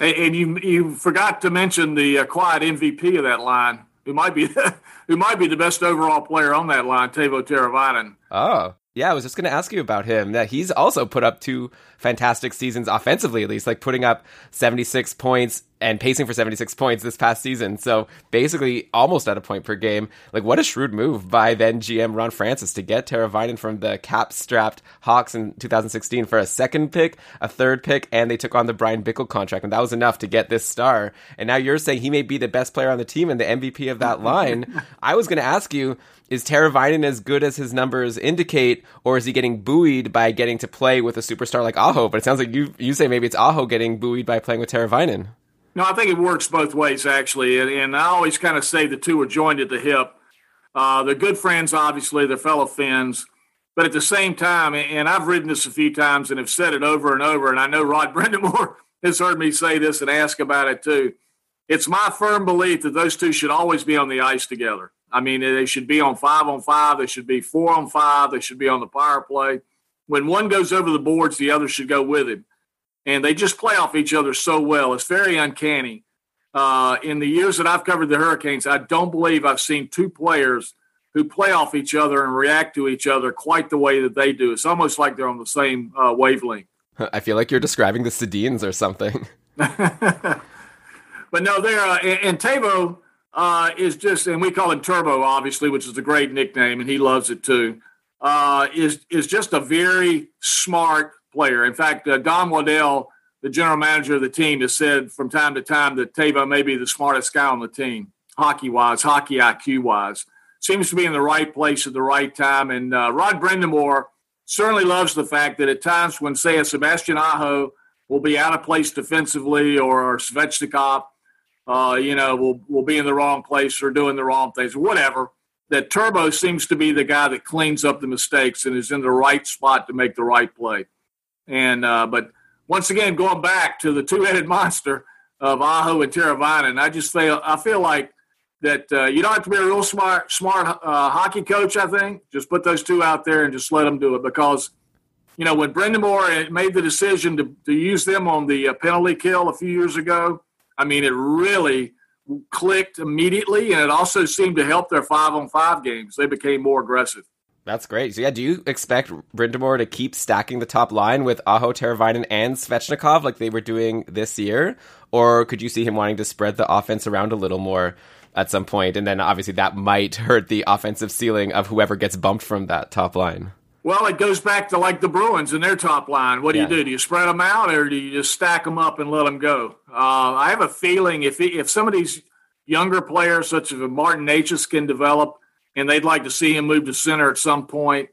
[SPEAKER 3] And, you you forgot to mention the uh, quiet MVP of that line, who might be who might be the best overall player on that line, Tavo Teravainen.
[SPEAKER 1] Oh, yeah. I was just going to ask you about him. That he's also put up two fantastic seasons offensively, at least, like putting up 76 points and pacing for 76 points this past season. So basically, almost at a point per game. Like, what a shrewd move by then GM Ron Francis to get Teravainen from the cap strapped Hawks in 2016 for a second pick, a third pick, and they took on the Bryan Bickell contract. And that was enough to get this star. And now you're saying he may be the best player on the team and the MVP of that line. I was going to ask you, is Teravainen as good as his numbers indicate, or is he getting buoyed by getting to play with a superstar like Aho? But it sounds like you you say maybe it's Aho getting buoyed by playing with Teravainen.
[SPEAKER 3] No, I think it works both ways actually, and, and I always kind of say the two are joined at the hip. Uh, they're good friends, obviously, they're fellow Finns, but at the same time, and I've written this a few times and have said it over and over, and I know Rod Brind'Amour has heard me say this and ask about it too. It's my firm belief that those two should always be on the ice together. I mean, they should be on five on five. They should be four on five. They should be on the power play. When one goes over the boards, the other should go with him. And they just play off each other so well. It's very uncanny. Uh, in the years that I've covered the Hurricanes, I don't believe I've seen two players who play off each other and react to each other quite the way that they do. It's almost like they're on the same uh, wavelength.
[SPEAKER 1] I feel like you're describing the Sedins or something.
[SPEAKER 3] But no, they're uh, and, and Tavo uh, is just, and we call him Turbo, obviously, which is a great nickname, and he loves it too. Uh, is is just a very smart player. In fact, uh, Don Waddell, the general manager of the team, has said from time to time that Tavo may be the smartest guy on the team, hockey wise, hockey IQ wise. Seems to be in the right place at the right time. And uh, Rod Brind'Amour certainly loves the fact that at times when, say, a Sebastian Aho will be out of place defensively or Svechnikov, uh, you know, will will be in the wrong place or doing the wrong things or whatever. that Turbo seems to be the guy that cleans up the mistakes and is in the right spot to make the right play. And uh, but once again, going back to the two-headed monster of Aho and Teravainen, and I just feel I feel like that uh, you don't have to be a real smart smart uh, hockey coach. I think just put those two out there and just let them do it because you know when Brind'Amour made the decision to, to use them on the uh, penalty kill a few years ago, I mean it really clicked immediately, and it also seemed to help their five on five games. They became more aggressive.
[SPEAKER 1] That's great. So yeah, do you expect Brind'Amour to keep stacking the top line with Aho, Teravainen, and Svechnikov like they were doing this year? Or could you see him wanting to spread the offense around a little more at some point? And then obviously that might hurt the offensive ceiling of whoever gets bumped from that top line.
[SPEAKER 3] Well, it goes back to like the Bruins and their top line. What do yeah. you do? Do you spread them out or do you just stack them up and let them go? Uh, I have a feeling if if some of these younger players, such as Martin Necas, can develop – and they'd like to see him move to center at some point,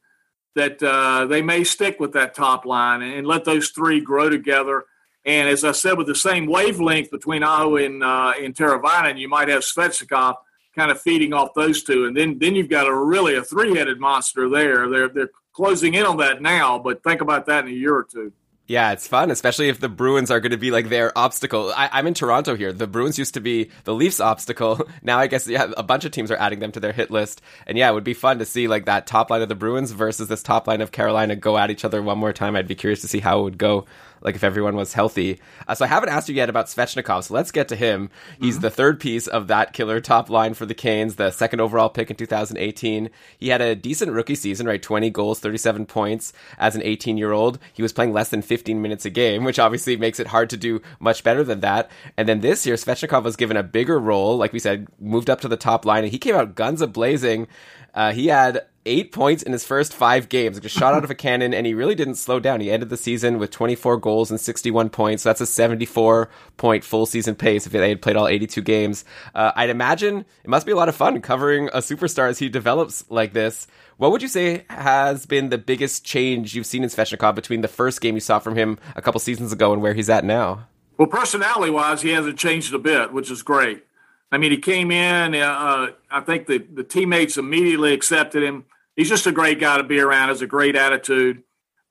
[SPEAKER 3] that uh, they may stick with that top line and let those three grow together. And as I said, with the same wavelength between Aho and uh, and Teravainen, you might have Svechnikov kind of feeding off those two, and then then you've got a really a three headed monster there. They're they're closing in on that now, but think about that in a year or two.
[SPEAKER 1] Yeah, it's fun, especially if the Bruins are going to be like their obstacle. I, am in Toronto here. The Bruins used to be the Leafs' obstacle. Now I guess yeah, a bunch of teams are adding them to their hit list. And yeah, it would be fun to see like that top line of the Bruins versus this top line of Carolina go at each other one more time. I'd be curious to see how it would go like if everyone was healthy. Uh, so I haven't asked you yet about Svechnikov, so let's get to him. He's mm-hmm. the third piece of that killer top line for the Canes, the second overall pick in 2018. He had a decent rookie season, right? 20 goals, 37 points as an 18 year old. He was playing less than 15 minutes a game, which obviously makes it hard to do much better than that. And then this year, Svechnikov was given a bigger role, like we said, moved up to the top line, and he came out guns a blazing. Uh, he had eight points in his first five games. Just shot out of a cannon, and he really didn't slow down. He ended the season with 24 goals and 61 points. So that's a 74 point full season pace if they had played all 82 games. Uh, I'd imagine it must be a lot of fun covering a superstar as he develops like this. What would you say has been the biggest change you've seen in Svechnikov between the first game you saw from him a couple seasons ago and where he's at now?
[SPEAKER 3] Well, personality wise, he hasn't changed a bit, which is great. I mean, he came in. Uh, I think the, the teammates immediately accepted him. He's just a great guy to be around. Has a great attitude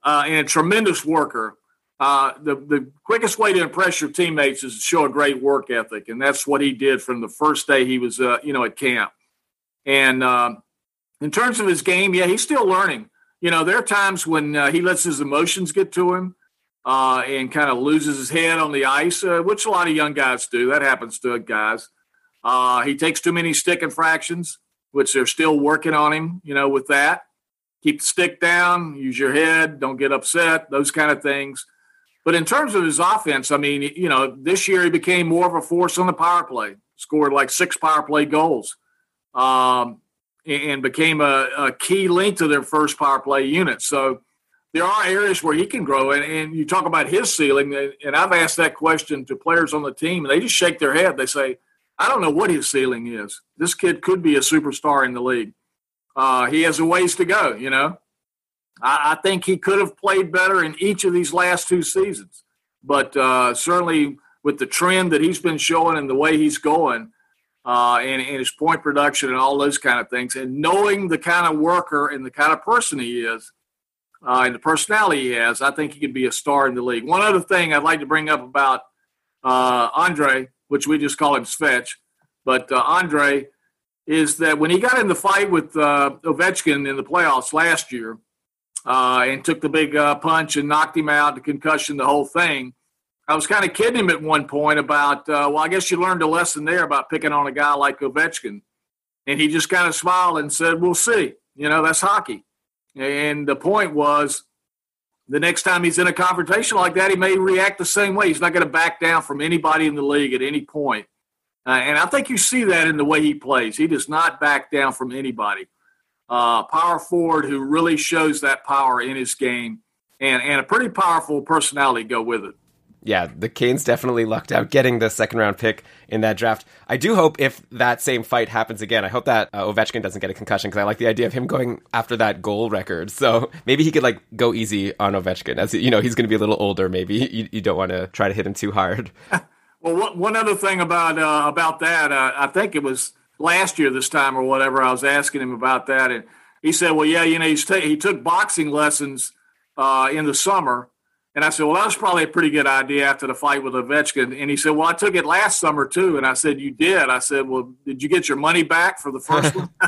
[SPEAKER 3] uh, and a tremendous worker. Uh, the the quickest way to impress your teammates is to show a great work ethic, and that's what he did from the first day he was, uh, you know, at camp. And um, in terms of his game, yeah, he's still learning. You know, there are times when uh, he lets his emotions get to him uh, and kind of loses his head on the ice, uh, which a lot of young guys do. That happens to guys. He takes too many stick infractions, which they're still working on him, you know, with that. Keep the stick down, use your head, don't get upset, those kind of things. But in terms of his offense, I mean, you know, this year he became more of a force on the power play, scored like six power play goals, um, and became a, a, key link to their first power play unit. So there are areas where he can grow. And, and you talk about his ceiling, and I've asked that question to players on the team, and they just shake their head. They say, I don't know what his ceiling is. This kid could be a superstar in the league. Uh, he has a ways to go, you know. I, I, think he could have played better in each of these last two seasons, but uh, certainly with the trend that he's been showing and the way he's going, uh, and, and, his point production and all those kind of things, and knowing the kind of worker and the kind of person he is, uh, and the personality he has, I think he could be a star in the league. One other thing I'd like to bring up about uh, Andre which we just call him Svetch. But uh, Andre is that when he got in the fight with uh, Ovechkin in the playoffs last year uh, and took the big uh, punch and knocked him out, the concussion, the whole thing, I was kind of kidding him at one point about, uh, well, I guess you learned a lesson there about picking on a guy like Ovechkin. And he just kind of smiled and said, we'll see. You know, that's hockey. And the point was, the next time he's in a confrontation like that, he may react the same way. He's not going to back down from anybody in the league at any point. Uh, and I think you see that in the way he plays. He does not back down from anybody. Uh, power forward who really shows that power in his game and, and a pretty powerful personality go with it
[SPEAKER 1] yeah, the Canes definitely lucked out getting the second round pick in that draft. I do hope if that same fight happens again, I hope that uh, Ovechkin doesn't get a concussion because I like the idea of him going after that goal record. So maybe he could like go easy on Ovechkin as you know he's going to be a little older. Maybe you, you don't want to try to hit him too hard.
[SPEAKER 3] well, one other thing about uh, about that, uh, I think it was last year this time or whatever. I was asking him about that, and he said, "Well, yeah, you know, he's ta- he took boxing lessons uh, in the summer." And I said, "Well, that was probably a pretty good idea after the fight with Ovechkin." And he said, "Well, I took it last summer too." And I said, "You did?" I said, "Well, did you get your money back for the first one?"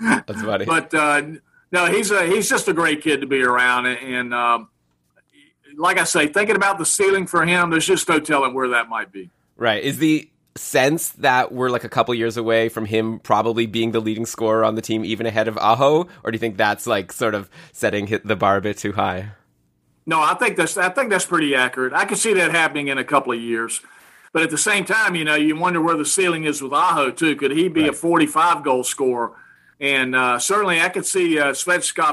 [SPEAKER 1] That's funny.
[SPEAKER 3] but uh, no, he's a he's just a great kid to be around, and, and um, like I say, thinking about the ceiling for him, there's just no telling where that might be.
[SPEAKER 1] Right. Is the sense that we're like a couple years away from him probably being the leading scorer on the team, even ahead of Aho, or do you think that's like sort of setting the bar a bit too high?
[SPEAKER 3] No, I think that's I think that's pretty accurate. I can see that happening in a couple of years. But at the same time, you know, you wonder where the ceiling is with Aho too. Could he be right. a 45 goal scorer? And uh, certainly, I could see uh,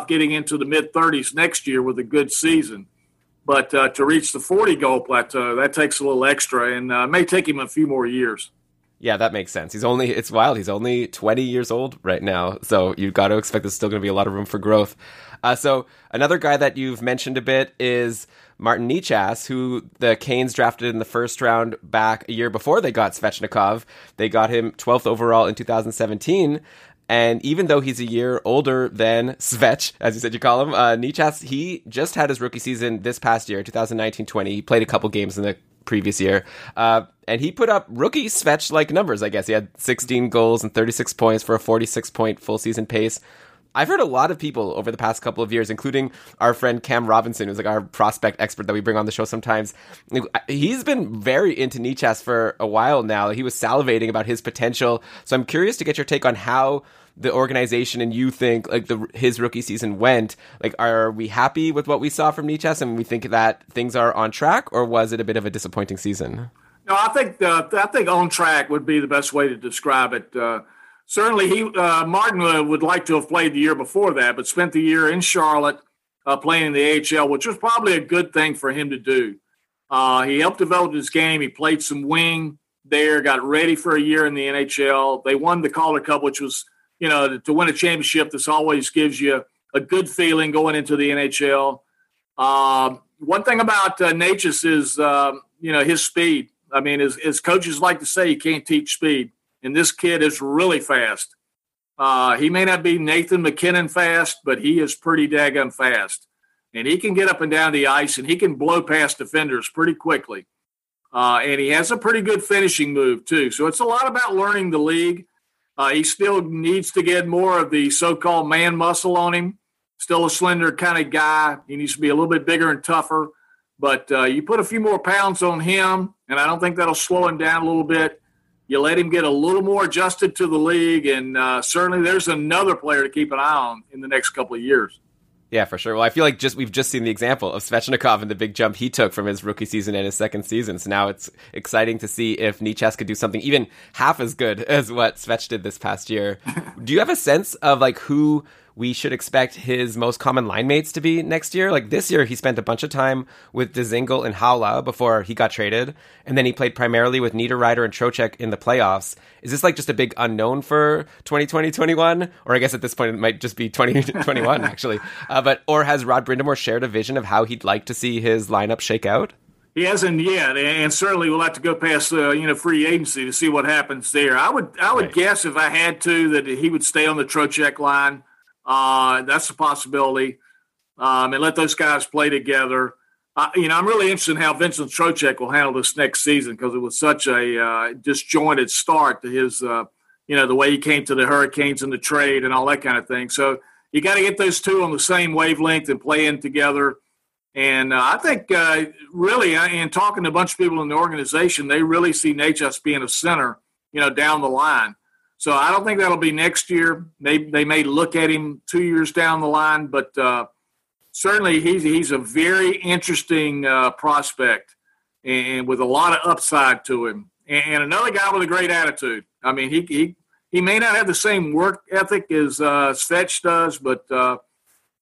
[SPEAKER 3] getting into the mid 30s next year with a good season. But uh, to reach the 40 goal plateau, that takes a little extra and uh, may take him a few more years.
[SPEAKER 1] Yeah, that makes sense. He's only, it's wild. He's only 20 years old right now. So you've got to expect there's still going to be a lot of room for growth. Uh, so another guy that you've mentioned a bit is Martin Necas, who the Canes drafted in the first round back a year before they got Svechnikov. They got him 12th overall in 2017. And even though he's a year older than Svech, as you said you call him, uh, Necas, he just had his rookie season this past year, 2019-20. He played a couple games in the previous year. Uh, and he put up rookie Svech like numbers, I guess. He had 16 goals and 36 points for a 46 point full season pace. I've heard a lot of people over the past couple of years, including our friend Cam Robinson, who's like our prospect expert that we bring on the show sometimes. He's been very into Necas for a while now. He was salivating about his potential. So I'm curious to get your take on how the organization and you think like the his rookie season went. Like, are we happy with what we saw from Necas and we think that things are on track, or was it a bit of a disappointing season?
[SPEAKER 3] No, I think uh, I think on track would be the best way to describe it. Uh, certainly he uh, Martin uh, would like to have played the year before that, but spent the year in Charlotte uh, playing in the AHL, which was probably a good thing for him to do. Uh, he helped develop his game. He played some wing there, got ready for a year in the NHL. They won the Calder Cup, which was you know to win a championship. This always gives you a good feeling going into the NHL. Um, one thing about uh, Necas is um, you know his speed. I mean, as, as coaches like to say, you can't teach speed and this kid is really fast. Uh, he may not be Nathan MacKinnon fast, but he is pretty daggum fast. And he can get up and down the ice and he can blow past defenders pretty quickly. Uh, and he has a pretty good finishing move, too. So it's a lot about learning the league. Uh, he still needs to get more of the so called man muscle on him. Still a slender kind of guy. He needs to be a little bit bigger and tougher. But uh, you put a few more pounds on him, and I don't think that'll slow him down a little bit you let him get a little more adjusted to the league, and uh, certainly there's another player to keep an eye on in the next couple of years.
[SPEAKER 1] Yeah, for sure. Well, I feel like just we've just seen the example of Svechnikov and the big jump he took from his rookie season and his second season. So now it's exciting to see if Necas could do something even half as good as what Svech did this past year. do you have a sense of like who we should expect his most common line mates to be next year. Like this year, he spent a bunch of time with Dzingel and Haula before he got traded, and then he played primarily with Niederreiter and Trocheck in the playoffs. Is this like just a big unknown for 2020-21? Or I guess at this point it might just be 2021 actually. Uh, but or has Rod Brind'Amour shared a vision of how he'd like to see his lineup shake out?
[SPEAKER 3] He hasn't yet, and certainly we'll have to go past uh, you know free agency to see what happens there. I would I would right. guess if I had to that he would stay on the Trocheck line. Uh, that's a possibility. Um, and let those guys play together. Uh, you know, I'm really interested in how Vincent Trocheck will handle this next season because it was such a uh, disjointed start to his, uh, you know, the way he came to the Hurricanes and the trade and all that kind of thing. So you got to get those two on the same wavelength and playing together. And uh, I think uh, really, in talking to a bunch of people in the organization, they really see Necas being a center, you know, down the line. So I don't think that'll be next year. They they may look at him two years down the line, but uh, certainly he's he's a very interesting uh, prospect and with a lot of upside to him. And, another guy with a great attitude. I mean, he he he may not have the same work ethic as uh, Svech does, but uh,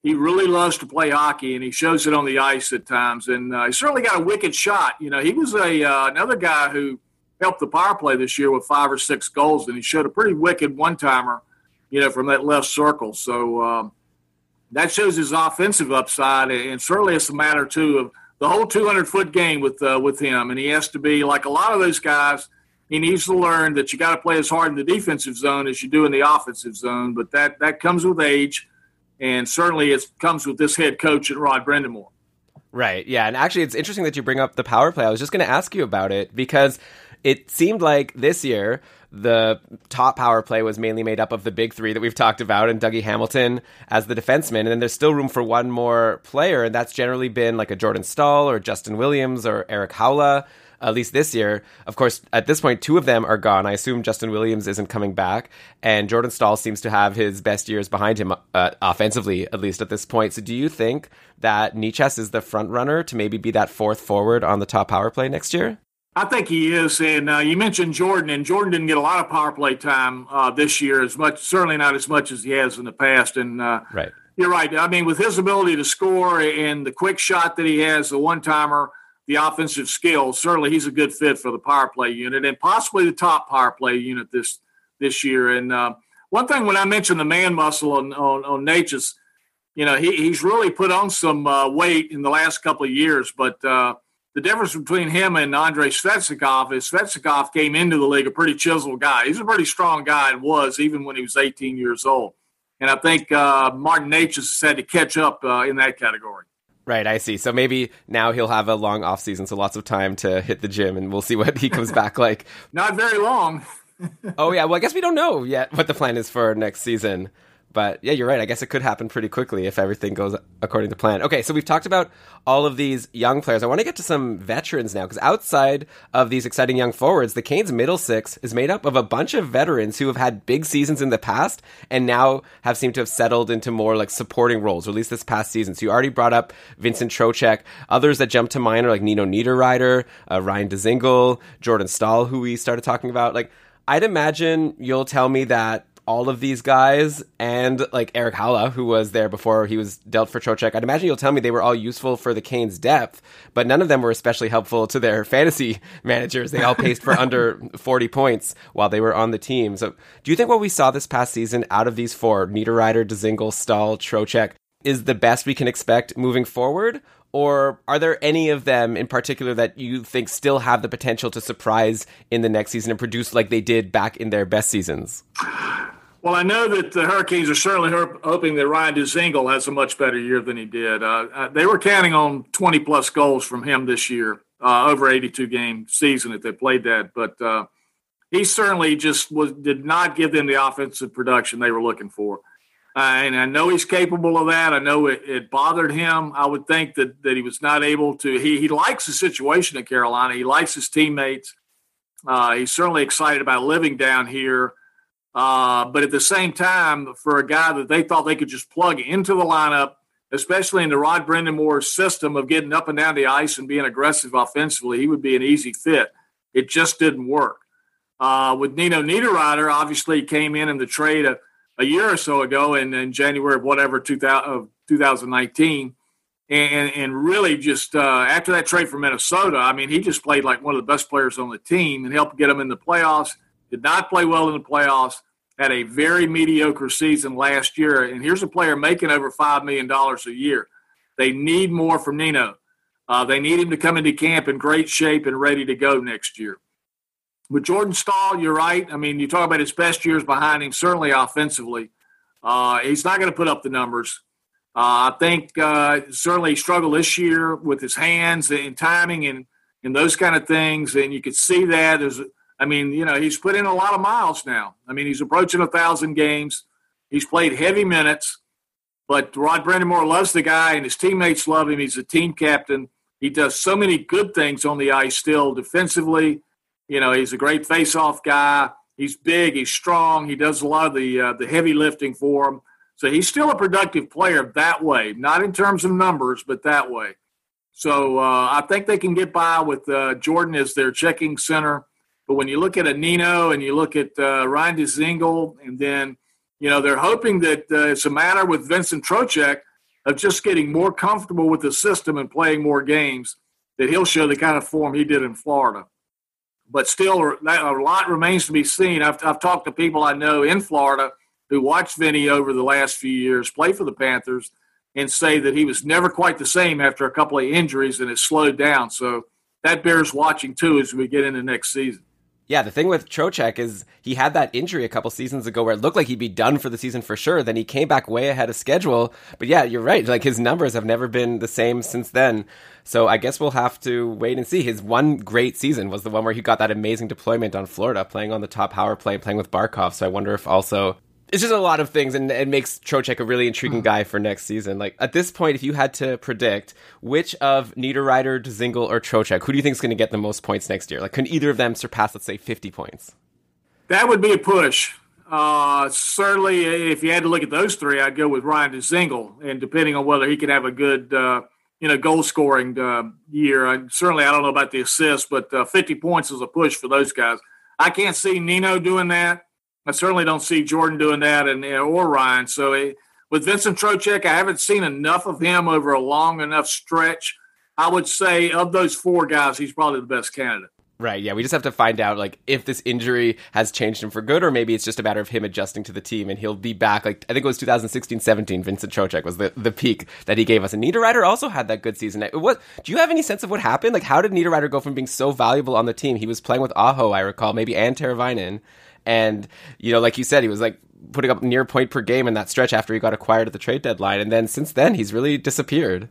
[SPEAKER 3] he really loves to play hockey, and he shows it on the ice at times. And uh, he certainly got a wicked shot. You know, he was a uh, another guy who helped the power play this year with five or six goals, and he showed a pretty wicked one timer, you know, from that left circle. So um, that shows his offensive upside, and certainly it's a matter too of the whole 200 foot game with uh, with him, and he has to be like a lot of those guys. he needs to learn that you got to play as hard in the defensive zone as you do in the offensive zone. But that that comes with age, and certainly it comes with this head coach and Rod Brind'Amour.
[SPEAKER 1] Right. Yeah. And actually, it's interesting that you bring up the power play. I was just going to ask you about it because it seemed like this year the top power play was mainly made up of the big three that we've talked about and Dougie Hamilton as the defenseman. And then there's still room for one more player, and that's generally been like a Jordan Staal or Justin Williams or Erik Haula, at least this year. Of course, at this point, two of them are gone. I assume Justin Williams isn't coming back, and Jordan Staal seems to have his best years behind him, uh, offensively, at least at this point. So, do you think that Necas is the front runner to maybe be that fourth forward on the top power play next year?
[SPEAKER 3] I think he is, and uh, you mentioned Jordan, and Jordan didn't get a lot of power play time uh, this year, as much certainly not as much as he has in the past. And uh,
[SPEAKER 1] right,
[SPEAKER 3] you're right. I mean, with his ability to score and the quick shot that he has, the one timer, the offensive skills, certainly he's a good fit for the power play unit and possibly the top power play unit this this year. And uh, one thing when I mentioned the man muscle on on, on you know, he, he's really put on some uh, weight in the last couple of years, but uh, the difference between him and Andrei Svechnikov is Svechnikov came into the league a pretty chiseled guy. He's a pretty strong guy and was even when he was 18 years old. And I think uh, Martin Necas has had to catch up uh, in that category.
[SPEAKER 1] Right, I see. So maybe now he'll have a long off season, so lots of time to hit the gym, and we'll see what he comes back like.
[SPEAKER 3] Not very long.
[SPEAKER 1] oh yeah, well I guess we don't know yet what the plan is for next season. But yeah, you're right. I guess it could happen pretty quickly if everything goes according to plan. Okay, so we've talked about all of these young players. I want to get to some veterans now because outside of these exciting young forwards, the Canes' middle six is made up of a bunch of veterans who have had big seasons in the past and now have seemed to have settled into more like supporting roles, or at least this past season. So you already brought up Vincent Trocheck. Others that jump to mind are like Nino Niederreiter, uh, Ryan Dzingel, Jordan Staal, who we started talking about. Like, I'd imagine you'll tell me that all of these guys and like Erik Haula, who was there before he was dealt for Trocheck. I'd imagine you'll tell me they were all useful for the Canes' depth, but none of them were especially helpful to their fantasy managers. They all paced for under 40 points while they were on the team. So, do you think what we saw this past season out of these four, Niederreiter, Dzingel, Staal, Trocheck, is the best we can expect moving forward? Or are there any of them in particular that you think still have the potential to surprise in the next season and produce like they did back in their best seasons?
[SPEAKER 3] Well, I know that the Hurricanes are certainly hoping that Ryan Dzingel has a much better year than he did. Uh, uh, they were counting on 20 plus goals from him this year, uh, over 82 game season if they played that. But uh, he certainly just was did not give them the offensive production they were looking for. Uh, and I know he's capable of that. I know it, it, bothered him. I would think that that he was not able to. He he likes the situation in Carolina. He likes his teammates. Uh, he's certainly excited about living down here. Uh, but at the same time, for a guy that they thought they could just plug into the lineup, especially in the Rod Brind'Amour's system of getting up and down the ice and being aggressive offensively, he would be an easy fit. It just didn't work. Uh, with Nino Niederreiter, obviously came in in the trade a year or so ago in, in January of whatever 2000, of 2019. And, and really just uh, after that trade from Minnesota, I mean, he just played like one of the best players on the team and helped get them in the playoffs. Did not play well in the playoffs. Had a very mediocre season last year. And here's a player making over $5 million a year. They need more from Nino. Uh, they need him to come into camp in great shape and ready to go next year. With Jordan Staal, you're right. I mean, you talk about his best years behind him, certainly offensively. Uh, he's not going to put up the numbers. Uh, I think uh, certainly he struggled this year with his hands and timing and, and those kind of things. And you could see that as, I mean, you know, he's put in a lot of miles now. I mean, he's approaching a thousand games. He's played heavy minutes, but Rod Brind'Amour loves the guy and his teammates love him. He's a team captain. He does so many good things on the ice still defensively you know, he's a great face-off guy. He's big. He's strong. He does a lot of the uh, the heavy lifting for him. So he's still a productive player that way, not in terms of numbers, but that way. So uh, I think they can get by with uh, Jordan as their checking center. But when you look at a Nino and you look at uh, Ryan Dzingel, and then you know they're hoping that uh, it's a matter with Vincent Trocheck of just getting more comfortable with the system and playing more games that he'll show the kind of form he did in Florida but still, a lot remains to be seen. I've, I've talked to people I know in Florida who watched Vinny over the last few years play for the Panthers and say that he was never quite the same after a couple of injuries and it slowed down. So that bears watching too as we get into next season.
[SPEAKER 1] Yeah, the thing with Trocheck is he had that injury a couple seasons ago where it looked like he'd be done for the season for sure. Then he came back way ahead of schedule. But yeah, you're right. Like his numbers have never been the same since then. So I guess we'll have to wait and see. His one great season was the one where he got that amazing deployment on Florida, playing on the top power play, playing with Barkov. So I wonder if also it's just a lot of things, and it makes Trocheck a really intriguing
[SPEAKER 2] Hmm.
[SPEAKER 1] guy for next season. Like at this point, if you had to predict which of Niederreiter, Dzingel, or Trocheck, who do you think is going to get the most points next year? Like, can either of them surpass, let's say, fifty points?
[SPEAKER 3] That would be a push. Uh, certainly, if you had to look at those three, I'd go with Ryan Dzingel, and depending on whether he can have a good, uh, you know, goal scoring uh, year, I, certainly I don't know about the assists, but uh, 50 points is a push for those guys. I can't see Nino doing that. I certainly don't see Jordan doing that, and or Ryan. So eh, with Vincent Trocheck, I haven't seen enough of him over a long enough stretch. I would say of those four guys, he's probably the best candidate.
[SPEAKER 1] Right. Yeah. We just have to find out like if this injury has changed him for good, or maybe it's just a matter of him adjusting to the team and he'll be back. Like I think it was 2016-17. Vincent Trocheck was the, the peak that he gave us, and Niederreiter also had that good season. What do you have any sense of what happened? Like how did Niederreiter go from being so valuable on the team? He was playing with Aho, I recall, maybe and Teravainen, and you know, like you said, he was like putting up near point per game in that stretch after he got acquired at the trade deadline, and then since then he's really disappeared.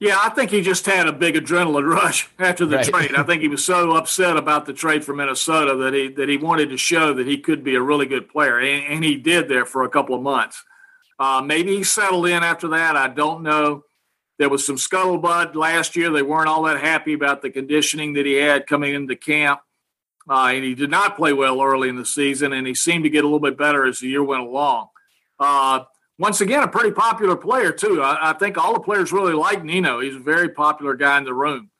[SPEAKER 3] Yeah, I think he just had a big adrenaline rush after the
[SPEAKER 1] Right.
[SPEAKER 3] trade. I think he was so upset about the trade for Minnesota that he that he wanted to show that he could be a really good player, and, and he did there for a couple of months. Uh, maybe he settled in after that. I don't know. There was some scuttlebutt last year. They weren't all that happy about the conditioning that he had coming into camp, uh, and he did not play well early in the season. And he seemed to get a little bit better as the year went along. Uh, once again, a pretty popular player too. I, I think all the players really like Nino. He's a very popular guy in the room,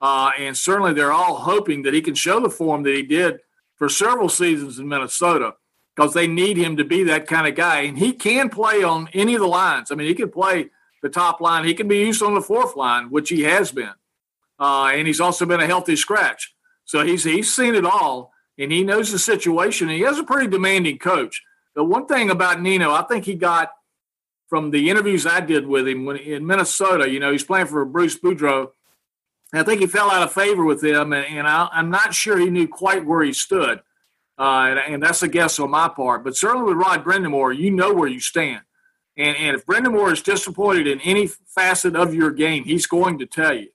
[SPEAKER 3] uh, and certainly they're all hoping that he can show the form that he did for several seasons in Minnesota because they need him to be that kind of guy. And he can play on any of the lines. I mean, he can play the top line. He can be used on the fourth line, which he has been, uh, and he's also been a healthy scratch. So he's he's seen it all, and he knows the situation. And he has a pretty demanding coach. The one thing about Nino, I think he got from the interviews I did with him when in Minnesota. You know, he's playing for Bruce Boudreau. I think he fell out of favor with him, and, and I, I'm not sure he knew quite where he stood. Uh, and, and that's a guess on my part. But certainly with Rod Brind'Amour, you know where you stand. And, and if Brind'Amour is disappointed in any facet of your game, he's going to tell you.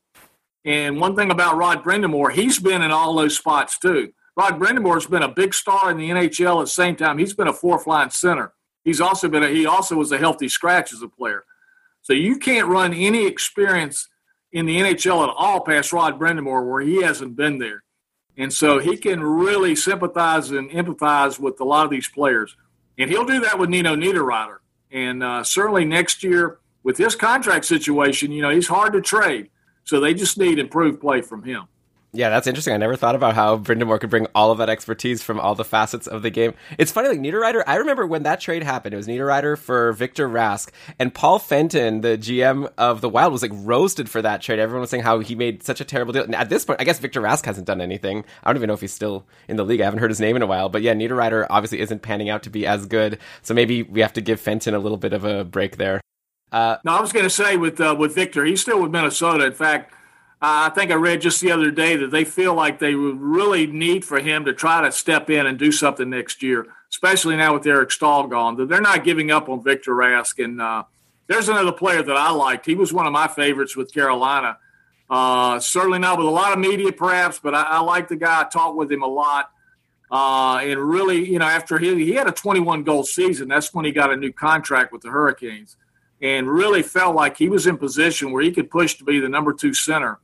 [SPEAKER 3] And one thing about Rod Brind'Amour, he's been in all those spots too. Rod Brind'Amour's been a big star in the NHL at the same time. He's been a fourth line center. He's also been a, he also was a healthy scratch as a player. So you can't run any experience in the NHL at all past Rod Brind'Amour where he hasn't been there. And so he can really sympathize and empathize with a lot of these players. And he'll do that with Nino Niederreiter. And uh, certainly next year, with his contract situation, you know, he's hard to trade. So they just need improved play from him.
[SPEAKER 1] Yeah, that's interesting. I never thought about how Brind'Amour could bring all of that expertise from all the facets of the game. It's funny, like Niederreiter, I remember when that trade happened, it was Niederreiter for Victor Rask, and Paul Fenton, the GM of the Wild, was like roasted for that trade. Everyone was saying how he made such a terrible deal. And at this point, I guess Victor Rask hasn't done anything. I don't even know if he's still in the league. I haven't heard his name in a while. But yeah, Niederreiter obviously isn't panning out to be as good. So maybe we have to give Fenton a little bit of a break there.
[SPEAKER 3] No, I was going to say with uh, with Victor, he's still with Minnesota. In fact, I think I read just the other day that they feel like they would really need for him to try to step in and do something next year, especially now with Eric Staal gone. That they're not giving up on Victor Rask. And uh, there's another player that I liked. He was one of my favorites with Carolina. Uh, certainly not with a lot of media, perhaps, but I, I like the guy. I talked with him a lot. Uh, and really, you know, after he, he had a 21 goal season, that's when he got a new contract with the Hurricanes and really felt like he was in position where he could push to be the number two center.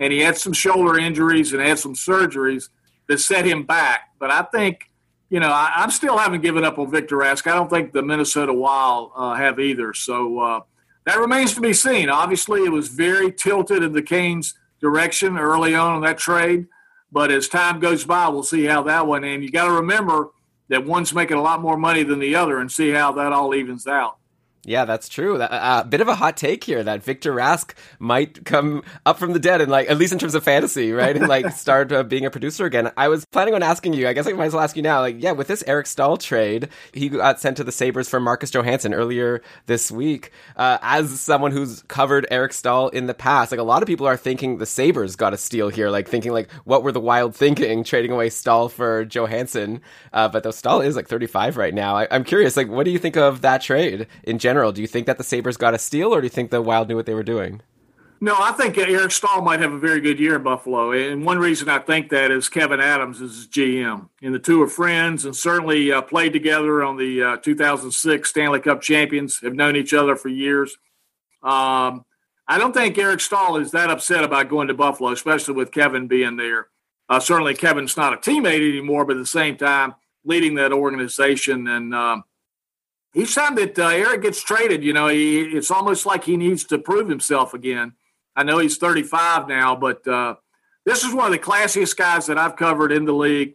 [SPEAKER 3] And he had some shoulder injuries and had some surgeries that set him back. But I think, you know, I, I'm still haven't given up on Victor Rask. I don't think the Minnesota Wild uh, have either. So uh, that remains to be seen. Obviously, it was very tilted in the Canes' direction early on in that trade. But as time goes by, we'll see how that one. And you got to remember that one's making a lot more money than the other, and see how that all evens out.
[SPEAKER 1] Yeah, that's true. A uh, bit of a hot take here that Victor Rask might come up from the dead and like, at least in terms of fantasy, right? And like start uh, being a producer again. I was planning on asking you, I guess I might as well ask you now, like, yeah, with this Eric Staal trade, he got sent to the Sabres for Marcus Johansson earlier this week. Uh, as someone who's covered Eric Staal in the past, like a lot of people are thinking the Sabres got a steal here, like thinking like, what were the wild thinking trading away Staal for Johansson? Uh, but though Staal is like 35 right now, I- I'm curious, like, what do you think of that trade in general? General, do you think that the Sabres got a steal, or do you think the Wild knew what they were doing?
[SPEAKER 3] No, I think Eric Staal might have a very good year in Buffalo. And one reason I think that is Kevyn Adams is his GM. And the two are friends and certainly uh, played together on the uh, 2006 Stanley Cup champions, have known each other for years. Um, I don't think Eric Staal is that upset about going to Buffalo, especially with Kevyn being there. Uh, certainly, Kevyn's not a teammate anymore, but at the same time, leading that organization. And um, each time that uh, Eric gets traded, you know, he, it's almost like he needs to prove himself again. I know he's 35 now, but uh, this is one of the classiest guys that I've covered in the league.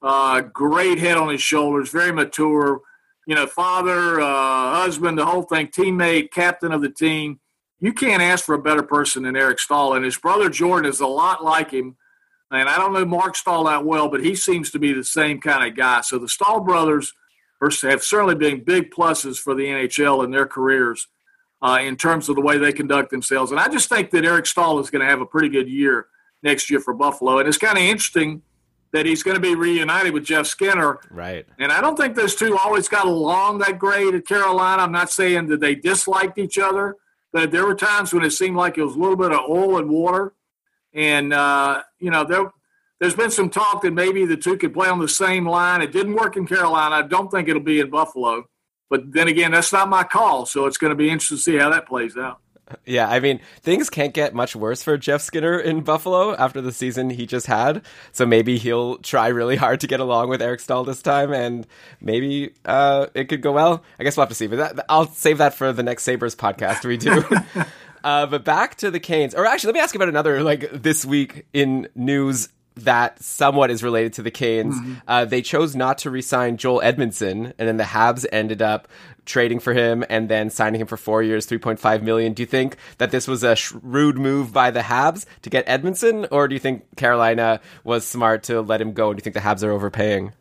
[SPEAKER 3] Uh, great head on his shoulders, very mature. You know, father, uh, husband, the whole thing, teammate, captain of the team. You can't ask for a better person than Eric Staal. And his brother Jordan is a lot like him. And I don't know Mark Staal that well, but he seems to be the same kind of guy. So the Staal brothers – have certainly been big pluses for the NHL in their careers uh, in terms of the way they conduct themselves. And I just think that Eric Staal is going to have a pretty good year next year for Buffalo. And it's kind of interesting that he's going to be reunited with Jeff Skinner.
[SPEAKER 1] Right.
[SPEAKER 3] And I don't think those two always got along that great at Carolina. I'm not saying that they disliked each other, but there were times when it seemed like it was a little bit of oil and water. And, uh, you know, there, there's been some talk that maybe the two could play on the same line. It didn't work in Carolina. I don't think it'll be in Buffalo. But then again, that's not my call. So it's going to be interesting to see how that plays out.
[SPEAKER 1] Yeah, I mean, things can't get much worse for Jeff Skinner in Buffalo after the season he just had. So maybe he'll try really hard to get along with Eric Staal this time, and maybe uh, it could go well. I guess we'll have to see. But that, I'll save that for the next Sabres podcast we do. uh, but back to the Canes. Or actually, let me ask you about another, like, this week in news that somewhat is related to the Canes. Mm-hmm. Uh, they chose not to re-sign Joel Edmundson, and then the Habs ended up trading for him and then signing him for four years, three point five million. Do you think that this was a shrewd move by the Habs to get Edmundson, or do you think Carolina was smart to let him go? And do you think the Habs are overpaying?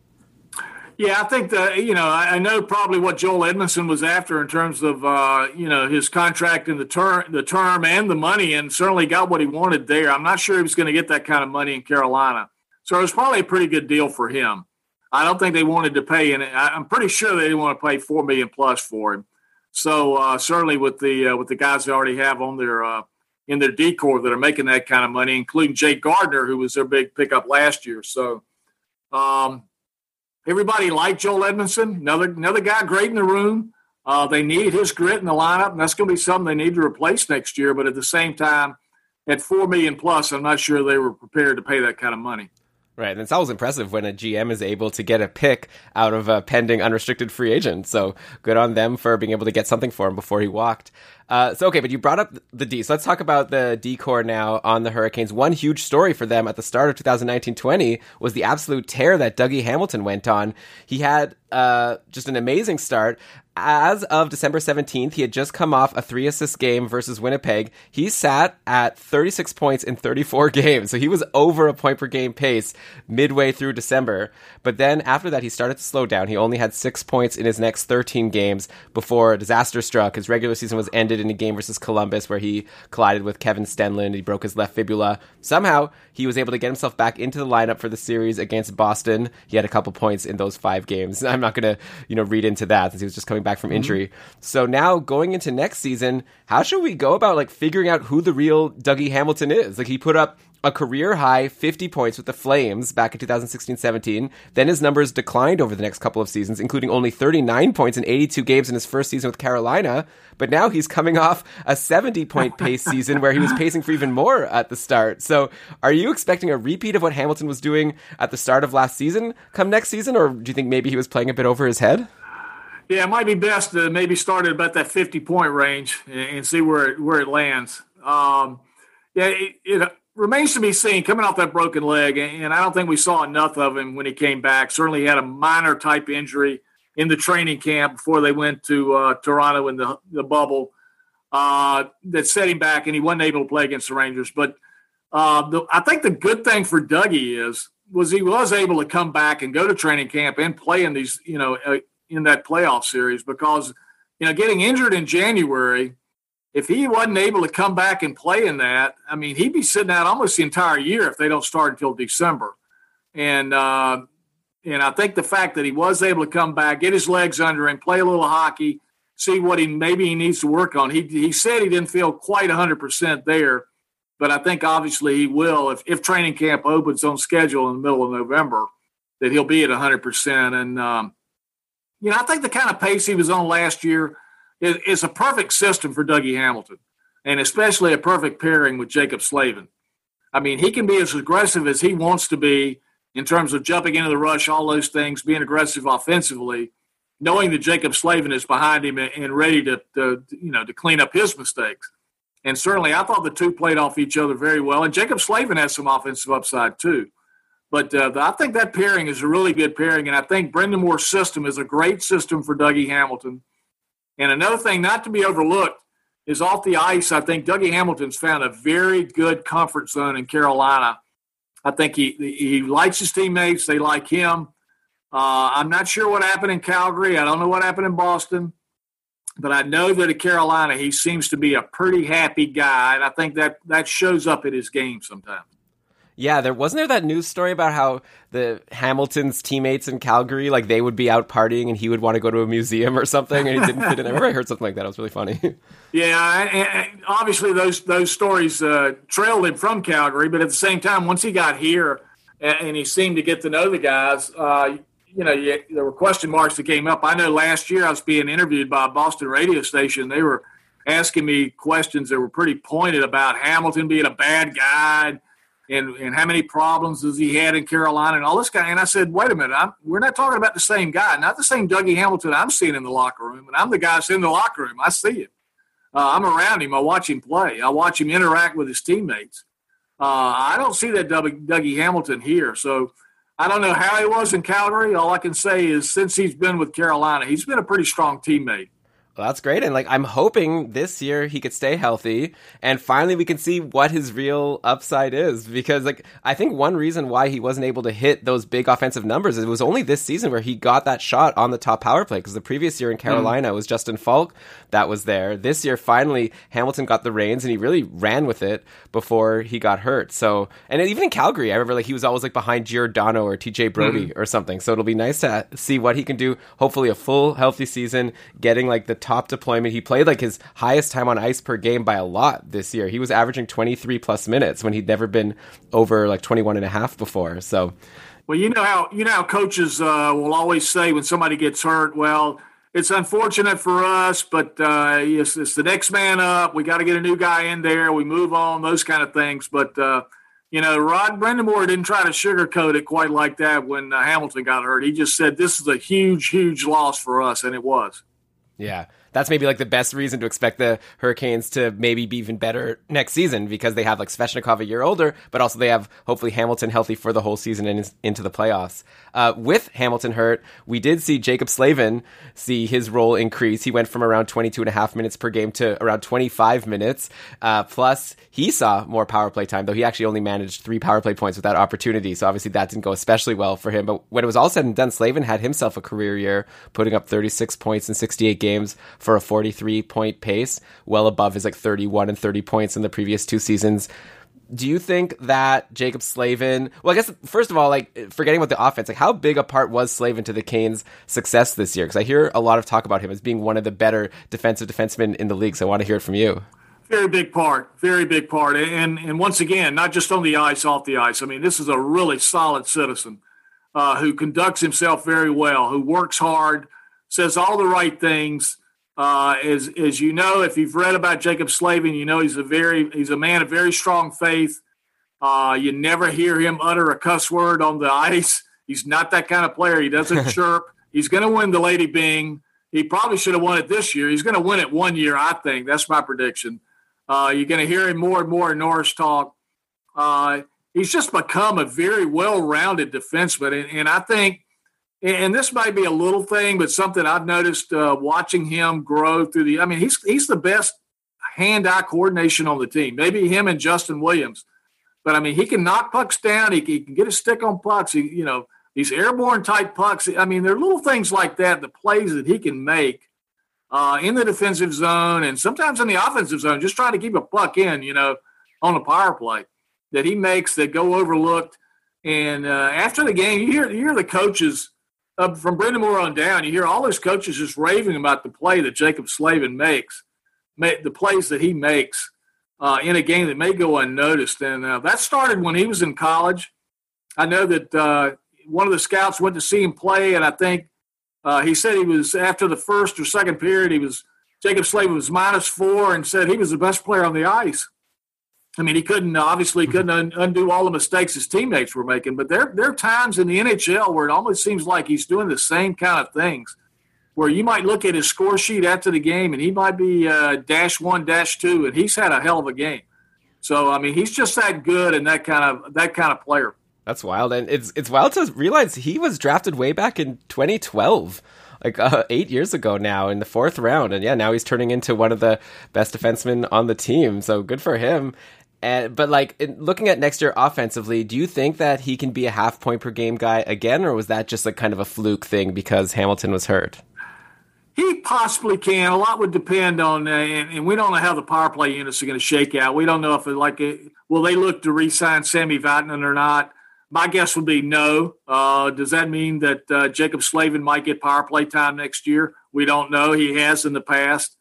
[SPEAKER 3] Yeah, I think that you know I, know probably what Joel Edmundson was after in terms of uh, you know his contract and the term, the term and the money, and certainly got what he wanted there. I'm not sure he was going to get that kind of money in Carolina, so it was probably a pretty good deal for him. I don't think they wanted to pay, and I'm pretty sure they didn't want to pay four million plus for him. So uh, certainly with the uh, with the guys they already have on their uh, in their D corps that are making that kind of money, including Jake Gardiner, who was their big pickup last year. So. Um, Everybody liked Joel Edmundson. another another guy great in the room. Uh, they need his grit in the lineup, and that's going to be something they need to replace next year. But at the same time, at four million plus, I'm not sure they were prepared to pay that kind of money.
[SPEAKER 1] Right, and it's always impressive when a GM is able to get a pick out of a pending unrestricted free agent. So good on them for being able to get something for him before he walked. Uh, so okay, but you brought up the D. So let's talk about the D corps now on the Hurricanes. One huge story for them at the start of 2019-20 was the absolute tear that Dougie Hamilton went on. He had uh, just an amazing start. As of December 17th, he had just come off a three assist game versus Winnipeg. He sat at 36 points in 34 games. So he was over a point per game pace midway through December. But then after that, he started to slow down. He only had six points in his next 13 games before disaster struck. His regular season was ended in a game versus Columbus where he collided with Kevin Stenlund. He broke his left fibula. Somehow, he was able to get himself back into the lineup for the series against Boston. He had a couple points in those five games. I'm not going to, you know, read into that since he was just coming back from mm-hmm. injury. Mm-hmm. So now going into next season, how should we go about like figuring out who the real Dougie Hamilton is? Like he put up a career high 50 points with the Flames back in 2016 17. Then his numbers declined over the next couple of seasons, including only 39 points in 82 games in his first season with Carolina. But now he's coming off a 70 point pace season where he was pacing for even more at the start. So are you expecting a repeat of what Hamilton was doing at the start of last season come next season? Or do you think maybe he was playing a bit over his head?
[SPEAKER 3] Yeah, it might be best to maybe start at about that 50 point range and see where it, where it lands. Um, yeah, it, it remains to be seen coming off that broken leg, and I don't think we saw enough of him when he came back. Certainly, he had a minor type injury in the training camp before they went to uh, Toronto in the, the bubble uh, that set him back, and he wasn't able to play against the Rangers. But uh, the, I think the good thing for Dougie is was he was able to come back and go to training camp and play in these, you know, uh, in that playoff series because, you know, getting injured in January, if he wasn't able to come back and play in that, I mean, he'd be sitting out almost the entire year if they don't start until December. And uh, and I think the fact that he was able to come back, get his legs under him, play a little hockey, see what he maybe he needs to work on. He he said he didn't feel quite 100% there, but I think obviously he will if if training camp opens on schedule in the middle of November, that he'll be at 100%. And um, you know, I think the kind of pace he was on last year is, is a perfect system for Dougie Hamilton, and especially a perfect pairing with Jaccob Slavin. I mean, he can be as aggressive as he wants to be in terms of jumping into the rush, all those things, being aggressive offensively knowing that Jaccob Slavin is behind him and ready to, to, you know to clean up his mistakes. And certainly, I thought the two played off each other very well. And Jaccob Slavin has some offensive upside too. But uh, I think that pairing is a really good pairing, and I think Brind'Amour's system is a great system for Dougie Hamilton. And another thing not to be overlooked is off the ice. I think Dougie Hamilton's found a very good comfort zone in Carolina. I think he he likes his teammates; they like him. Uh, I'm not sure what happened in Calgary. I don't know what happened in Boston, but I know that at Carolina he seems to be a pretty happy guy, and I think that that shows up at his game sometimes.
[SPEAKER 1] Yeah, there wasn't there that news story about how the Hamilton's teammates in Calgary, like they would be out partying and he would want to go to a museum or something, and he didn't fit in. I remember I heard something like that. It was really funny.
[SPEAKER 3] Yeah, and obviously those those stories uh, trailed him from Calgary, but at the same time, once he got here and he seemed to get to know the guys, uh, you know, you, there were question marks that came up. I know last year I was being interviewed by a Boston radio station. They were asking me questions that were pretty pointed about Hamilton being a bad guy and, and how many problems has he had in Carolina and all this guy. And I said, wait a minute, I'm, we're not talking about the same guy, not the same Dougie Hamilton I'm seeing in the locker room. And I'm the guy that's in the locker room. I see him. Uh, I'm around him. I watch him play. I watch him interact with his teammates. Uh, I don't see that Dougie, Dougie Hamilton here. So I don't know how he was in Calgary. All I can say is since he's been with Carolina, he's been a pretty strong teammate.
[SPEAKER 1] Well, that's great. And like, I'm hoping this year he could stay healthy and finally we can see what his real upside is. Because like, I think one reason why he wasn't able to hit those big offensive numbers is it was only this season where he got that shot on the top power play. Because the previous year in hmm. Carolina mm. was Justin Faulk that was there. This year, finally, Hamilton got the reins and he really ran with it before he got hurt. So, and even in Calgary, I remember like he was always like behind Giordano or TJ Brodie mm. or something. So it'll be nice to see what he can do. Hopefully, a full healthy season, getting like the top deployment. He played like his highest time on ice per game by a lot this year. He was averaging 23 plus minutes when he'd never been over like 21 and a half before. So,
[SPEAKER 3] well, you know how you know how coaches uh, will always say when somebody gets hurt, well, it's unfortunate for us, but uh, it's, it's the next man up. We got to get a new guy in there. We move on, those kind of things. But uh, you know, Rod Brind'Amour didn't try to sugarcoat it quite like that when uh, Hamilton got hurt. He just said this is a huge, huge loss for us, and it was.
[SPEAKER 1] Yeah that's maybe like the best reason to expect the Hurricanes to maybe be even better next season because they have like Svechnikov a year older, but also they have hopefully Hamilton healthy for the whole season and into the playoffs. Uh, with Hamilton hurt, we did see Jaccob Slavin see his role increase. He went from around 22 and a half minutes per game to around 25 minutes. Uh, plus, he saw more power play time, though he actually only managed three power play points without opportunity. So obviously that didn't go especially well for him. But when it was all said and done, Slavin had himself a career year, putting up 36 points in 68 games for a 43 point pace, well above his like 31 and 30 points in the previous two seasons. Do you think that Jaccob Slavin? Well, I guess first of all, like forgetting about the offense, like how big a part was Slavin to the Canes' success this year? Because I hear a lot of talk about him as being one of the better defensive defensemen in the league. So I want to hear it from you.
[SPEAKER 3] Very big part, very big part, and and once again, not just on the ice, off the ice. I mean, this is a really solid citizen uh, who conducts himself very well, who works hard, says all the right things, uh, as as you know, if you've read about Jaccob Slavin, you know he's a very he's a man of very strong faith. Uh, you never hear him utter a cuss word on the ice. He's not that kind of player. He doesn't chirp. He's going to win the Lady Byng. He probably should have won it this year. He's going to win it one year, I think. That's my prediction. Uh, you're going to hear him more and more in Norris talk. Uh, he's just become a very well-rounded defenseman, and, and I think and this might be a little thing, but something I've noticed uh, watching him grow through the. I mean, he's he's the best hand-eye coordination on the team. Maybe him and Justin Williams, but I mean, he can knock pucks down. He, he can get a stick on pucks. He, you know, these airborne type pucks. I mean, there are little things like that, the plays that he can make uh, in the defensive zone and sometimes in the offensive zone, just trying to keep a puck in. You know, on a power play that he makes that go overlooked. And uh, after the game, you hear you hear the coaches uh, from Brind'Amour on down. You hear all those coaches just raving about the play that Jaccob Slavin makes, the plays that he makes uh, in a game that may go unnoticed. And uh, that started when he was in college. I know that uh, one of the scouts went to see him play, and I think uh, he said he was after the first or second period. He was Jaccob Slavin was minus four, and said he was the best player on the ice. I mean, he couldn't obviously couldn't un- undo all the mistakes his teammates were making, but there there are times in the NHL where it almost seems like he's doing the same kind of things, where you might look at his score sheet after the game and he might be uh, dash one, dash two, and he's had a hell of a game. So I mean, he's just that good and that kind of that kind of player.
[SPEAKER 1] That's wild, and it's it's wild to realize he was drafted way back in 2012 like uh, eight years ago now in the fourth round. And yeah, now he's turning into one of the best defensemen on the team. So good for him. And but like in, looking at next year offensively, do you think that he can be a half point per game guy again, or was that just like kind of a fluke thing because Hamilton was hurt?
[SPEAKER 3] He possibly can. A lot would depend on, uh, and, and, we don't know how the power play units are going to shake out. We don't know if it like it, will they look to re-sign Sami Vatanen or not. My guess would be no. Uh, does that mean that uh, Jaccob Slavin might get power play time next year? We don't know. He has in the past.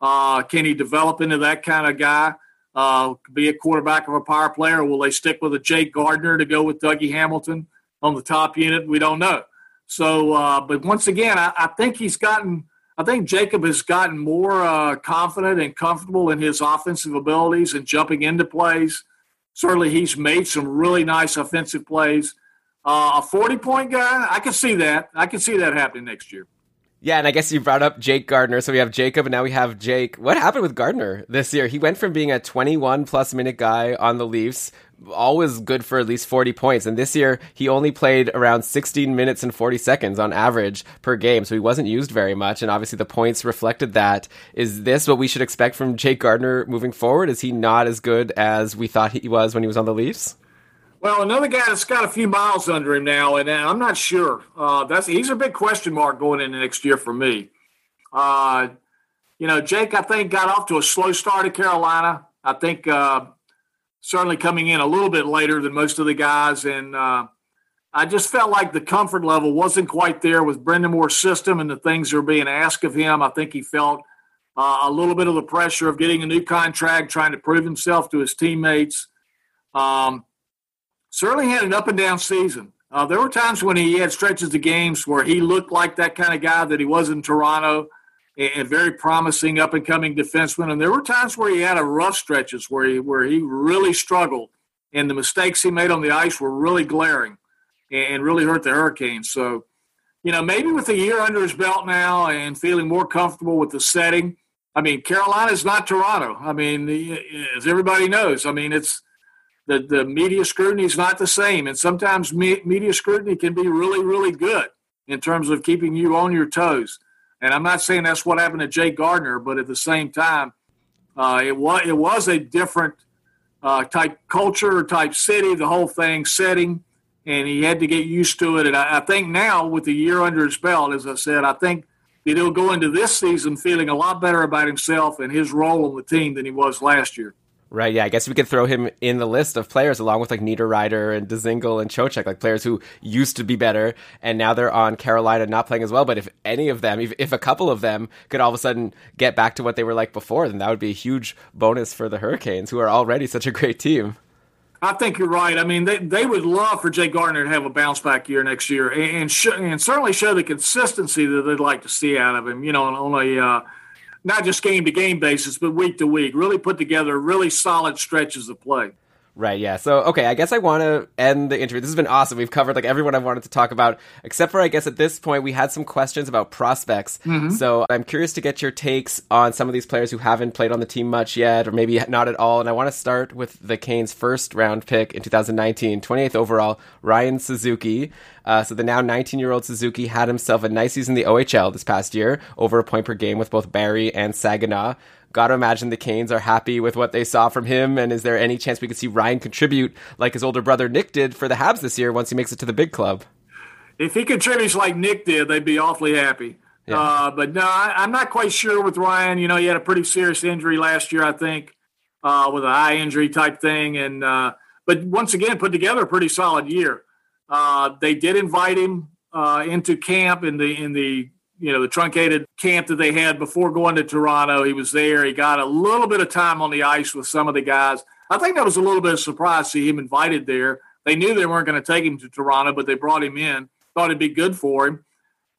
[SPEAKER 3] Uh, can he develop into that kind of guy? Uh, be a quarterback of a power player? will they stick with a Jake Gardiner to go with Dougie Hamilton on the top unit? We don't know. So, uh, but once again, I, I, think he's gotten. I think Jaccob has gotten more uh, confident and comfortable in his offensive abilities and jumping into plays. Certainly, he's made some really nice offensive plays. Uh, a forty-point guy, I can see that. I can see that happening next year.
[SPEAKER 1] Yeah, and I guess you brought up Jake Gardiner. So we have Jacob, and now we have Jake. What happened with Gardiner this year? He went from being a 21 plus minute guy on the Leafs, always good for at least 40 points. And this year, he only played around 16 minutes and 40 seconds on average per game. So he wasn't used very much. And obviously, the points reflected that. Is this what we should expect from Jake Gardiner moving forward? Is he not as good as we thought he was when he was on the Leafs?
[SPEAKER 3] Well, another guy that's got a few miles under him now, and I'm not sure. Uh, that's he's a big question mark going into next year for me. Uh, you know, Jake, I think got off to a slow start at Carolina. I think uh, certainly coming in a little bit later than most of the guys, and uh, I just felt like the comfort level wasn't quite there with Brind'Amour's system and the things that are being asked of him. I think he felt uh, a little bit of the pressure of getting a new contract, trying to prove himself to his teammates. Um, certainly had an up and down season. Uh, there were times when he had stretches of games where he looked like that kind of guy that he was in Toronto, and very promising up and coming defenseman. And there were times where he had a rough stretches where he where he really struggled, and the mistakes he made on the ice were really glaring, and really hurt the Hurricanes. So, you know, maybe with a year under his belt now and feeling more comfortable with the setting. I mean, Carolina's not Toronto. I mean, as everybody knows, I mean it's the, the media scrutiny is not the same. And sometimes me, media scrutiny can be really, really good in terms of keeping you on your toes. And I'm not saying that's what happened to Jake Gardiner, but at the same time, uh, it was it was a different uh, type culture, type city, the whole thing setting, and he had to get used to it. And I, I think now, with the year under his belt, as I said, I think that he'll go into this season feeling a lot better about himself and his role on the team than he was last year.
[SPEAKER 1] Right, yeah, I guess we could throw him in the list of players along with like Niederreiter and Dzingel and Trocheck, like players who used to be better and now they're on Carolina not playing as well. But if any of them, if, if a couple of them could all of a sudden get back to what they were like before, then that would be a huge bonus for the Hurricanes, who are already such a great team.
[SPEAKER 3] I think you're right. I mean, they, they would love for Jay Gardiner to have a bounce back year next year and and, sh- and certainly show the consistency that they'd like to see out of him. You know, on, on a uh, not just game to game basis, but week to week. Really put together really solid stretches of play.
[SPEAKER 1] Right, yeah. So, okay, I guess I want to end the interview. This has been awesome. We've covered like everyone I wanted to talk about, except for I guess at this point we had some questions about prospects. So, I'm curious to get your takes on some of these players who haven't played on the team much yet, or maybe not at all. And I want to start with the Canes' first round pick in 2019, 28th overall, Ryan Suzuki. Uh, so, the now 19 year old Suzuki had himself a nice season in the OHL this past year, over a point per game with both Barrie and Saginaw. Got to imagine the Canes are happy with what they saw from him. And is there any chance we could see Ryan contribute like his older brother Nick did for the Habs this year once he makes it to the big club?
[SPEAKER 3] if he contributes like Nick did, they'd be awfully happy. Uh, but no, I, I'm not quite sure with Ryan. You know, he had a pretty serious injury last year, I think, uh, with a eye injury type thing. And uh, but once again, put together a pretty solid year. Uh, they did invite him uh, into camp in the in the you know the truncated camp that they had before going to Toronto. He was there. He got a little bit of time on the ice with some of the guys. I think that was a little bit of surprise to see him invited there. They knew they weren't going to take him to Toronto, but they brought him in. Thought it'd be good for him.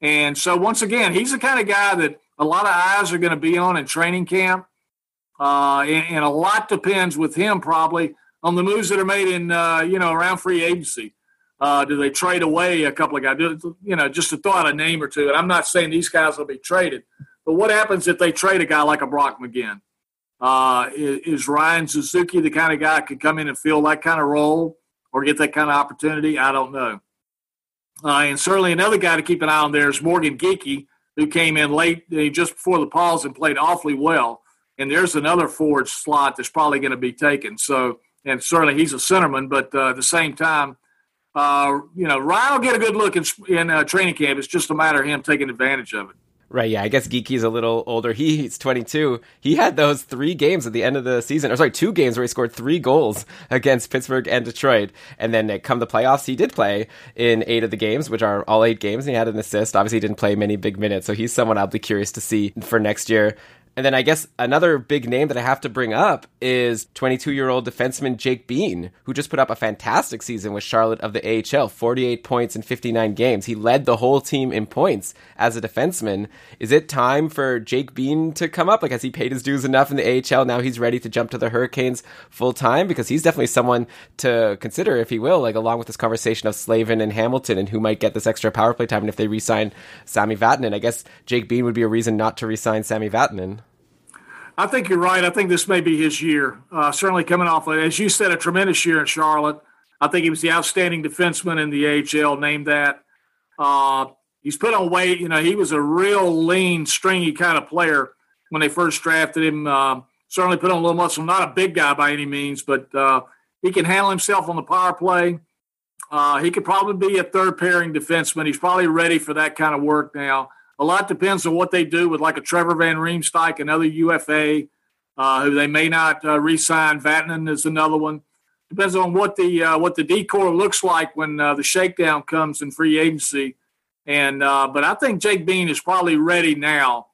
[SPEAKER 3] And so once again, he's the kind of guy that a lot of eyes are going to be on in training camp. Uh, and, and a lot depends with him probably on the moves that are made in uh, you know around free agency. Uh, do they trade away a couple of guys? Do- You know, just to throw out a name or two. And I'm not saying these guys will be traded, but what happens if they trade a guy like a Brock McGinn? Uh, is, is Ryan Suzuki the kind of guy that could come in and fill that kind of role or get that kind of opportunity? I don't know. Uh, and certainly another guy to keep an eye on there is Morgan Geekie, who came in late uh, just before the pause and played awfully well. And there's another forward slot that's probably going to be taken. So, and certainly he's a centerman, but uh, at the same time, uh, you know, Ryan will get a good look in, in uh, training camp. It's just a matter of him taking advantage of it.
[SPEAKER 1] Right, yeah. I guess Geekie's a little older. He, he's 22. He had those three games at the end of the season, or sorry, two games where he scored three goals against Pittsburgh and Detroit. And then uh, come the playoffs, he did play in eight of the games, which are all eight games, and he had an assist. Obviously, he didn't play many big minutes, so he's someone I'll be curious to see for next year. And then I guess another big name that I have to bring up is 22 year old defenseman Jake Bean, who just put up a fantastic season with Charlotte of the AHL 48 points in 59 games. He led the whole team in points as a defenseman. Is it time for Jake Bean to come up? Like, has he paid his dues enough in the AHL? Now he's ready to jump to the Hurricanes full time? Because he's definitely someone to consider, if he will, like, along with this conversation of Slavin and Hamilton and who might get this extra power play time. And if they re sign Sami Vatanen, I guess Jake Bean would be a reason not to re sign Sami Vatanen.
[SPEAKER 3] I think you're right. I think this may be his year. Uh, certainly coming off, as you said, a tremendous year in Charlotte. I think he was the outstanding defenseman in the AHL, named that. Uh, he's put on weight. You know, he was a real lean, stringy kind of player when they first drafted him. Uh, certainly put on a little muscle. Not a big guy by any means, but uh, he can handle himself on the power play. Uh, he could probably be a third pairing defenseman. He's probably ready for that kind of work now. A lot depends on what they do with like a Trevor Van Riemsdyk, another UFA, uh, who they may not uh, re-sign. Vatanen is another one. Depends on what the uh, what the D corps looks like when uh, the shakedown comes in free agency. And uh, but I think Jake Bean is probably ready now.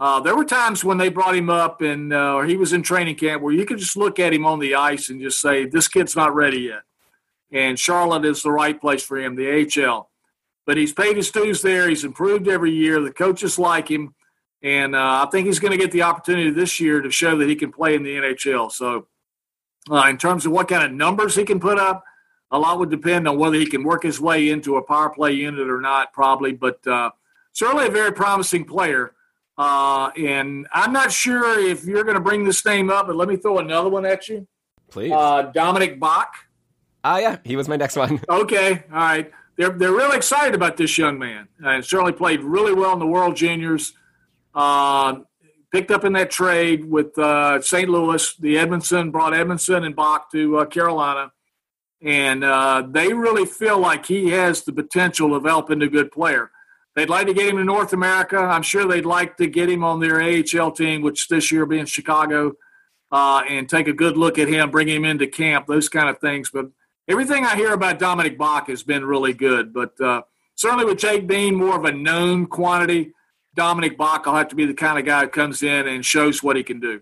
[SPEAKER 3] Uh, there were times when they brought him up and or he was in training camp where you could just look at him on the ice and just say this kid's not ready yet. And Charlotte is the right place for him, the AHL but he's paid his dues there. He's improved every year. The coaches like him, and uh, I think he's going to get the opportunity this year to show that he can play in the NHL. So, uh, in terms of what kind of numbers he can put up, a lot would depend on whether he can work his way into a power play unit or not, probably. But uh, certainly a very promising player. Uh, and I'm not sure if you're going to bring this name up, but let me throw another one at you.
[SPEAKER 1] Please.
[SPEAKER 3] Uh, Dominik Bokk.
[SPEAKER 1] Ah, yeah, he was my next one.
[SPEAKER 3] Okay, all right. They're they're really excited about this young man, and certainly played really well in the World Juniors. Uh, picked up in that trade with uh, St. Louis. The Edmundson brought Edmundson and Bokk to uh, Carolina, and uh, they really feel like he has the potential develop into a good player. They'd like to get him to North America. I'm sure they'd like to get him on their AHL team, which this year will be in Chicago, uh, and take a good look at him, bring him into camp, those kind of things. But everything I hear about Dominik Bokk has been really good. But uh, certainly with Jake Bean, more of a known quantity. Dominik Bokk will have to be the kind of guy that comes in and shows what he can do.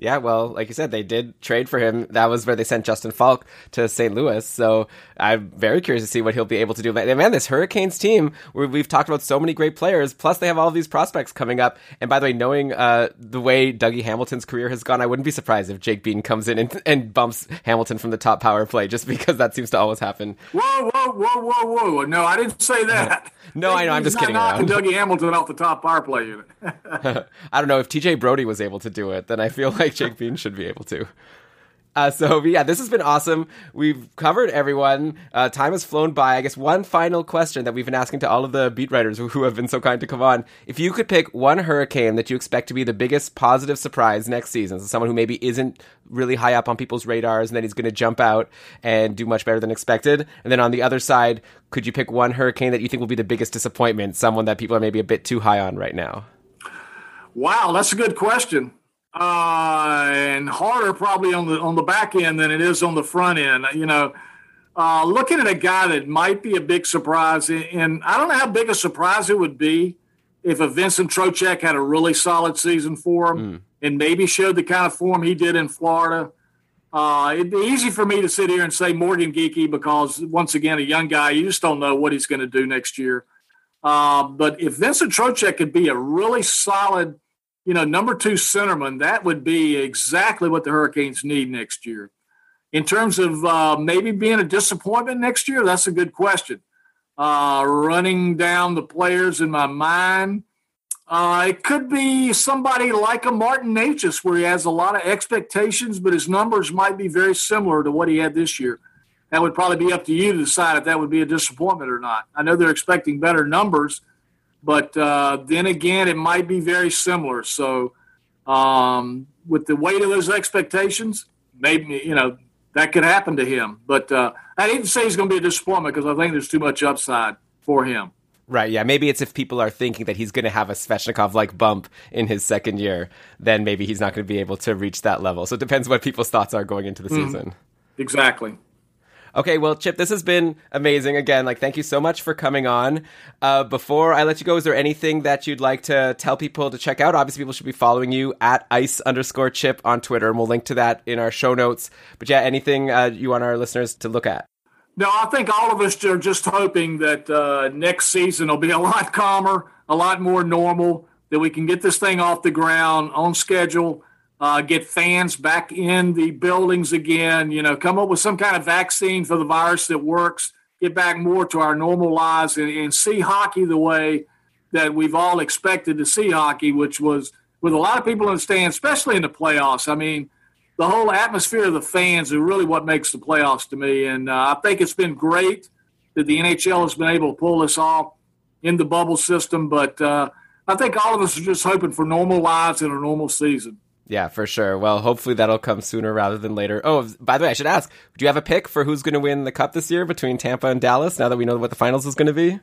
[SPEAKER 1] Yeah, well, like you said, they did trade for him. That was where they sent Justin Faulk to St. Louis. So I'm very curious to see what he'll be able to do. Man, man, this Hurricanes team, where we've talked about so many great players, plus they have all these prospects coming up. And by the way, knowing uh, the way Dougie Hamilton's career has gone, I wouldn't be surprised if Jake Bean comes in and, and bumps Hamilton from the top power play, just because that seems to always happen.
[SPEAKER 3] Whoa, whoa, whoa, whoa, whoa! No, I didn't say that.
[SPEAKER 1] No, I know. I'm just
[SPEAKER 3] not
[SPEAKER 1] kidding around.
[SPEAKER 3] Dougie Hamilton off the top power play unit.
[SPEAKER 1] I don't know if TJ Brodie was able to do it, then I feel like Jake Bean should be able to. Uh, so yeah, this has been awesome. We've covered everyone. Uh, time has flown by. I guess one final question that we've been asking to all of the beat writers who, who have been so kind to come on: If you could pick one hurricane that you expect to be the biggest positive surprise next season, so someone who maybe isn't really high up on people's radars, and then he's going to jump out and do much better than expected, and then on the other side, could you pick one hurricane that you think will be the biggest disappointment, someone that people are maybe a bit too high on right now?
[SPEAKER 3] Wow, that's a good question. Uh, and harder probably on the on the back end than it is on the front end. You know, uh, looking at a guy that might be a big surprise, and I don't know how big a surprise it would be if a Vincent Trocheck had a really solid season for him and maybe showed the kind of form he did in Florida. Uh, it'd be easy for me to sit here and say Morgan Geekie because once again, a young guy, you just don't know what he's going to do next year. Uh, but if Vincent Trocheck could be a really solid, you know, number two centerman, that would be exactly what the Hurricanes need next year. In terms of uh, maybe being a disappointment next year, that's a good question. Uh, running down the players in my mind, uh, it could be somebody like a Martin Necas, where he has a lot of expectations, but his numbers might be very similar to what he had this year. That would probably be up to you to decide if that would be a disappointment or not. I know they're expecting better numbers, but uh, then again, it might be very similar. So, um, with the weight of those expectations, maybe you know that could happen to him. But uh, I didn't say he's going to be a disappointment because I think there's too much upside for him.
[SPEAKER 1] Right, yeah. Maybe it's if people are thinking that he's going to have a Svechnikov like bump in his second year, then maybe he's not going to be able to reach that level. So it depends what people's thoughts are going into the season.
[SPEAKER 3] Exactly.
[SPEAKER 1] Okay, well, Chip, this has been amazing. Again, like, thank you so much for coming on. Uh, before I let you go, is there anything that you'd like to tell people to check out? Obviously, people should be following you at ice underscore chip on Twitter, and we'll link to that in our show notes. But yeah, anything uh, you want our listeners to look at?
[SPEAKER 3] No, I think all of us are just hoping that uh, next season will be a lot calmer, a lot more normal, that we can get this thing off the ground on schedule, uh, get fans back in the buildings again, you know, come up with some kind of vaccine for the virus that works, get back more to our normal lives and, and see hockey the way that we've all expected to see hockey, which was with a lot of people in the stands, especially in the playoffs. I mean, the whole atmosphere of the fans is really what makes the playoffs to me. And uh, I think it's been great that the NHL has been able to pull this off in the bubble system. But uh, I think all of us are just hoping for normal lives and a normal season.
[SPEAKER 1] Yeah, for sure. Well, hopefully that'll come sooner rather than later. Oh, by the way, I should ask: Do you have a pick for who's going to win the cup this year between Tampa and Dallas? Now that we know what the finals is going to be.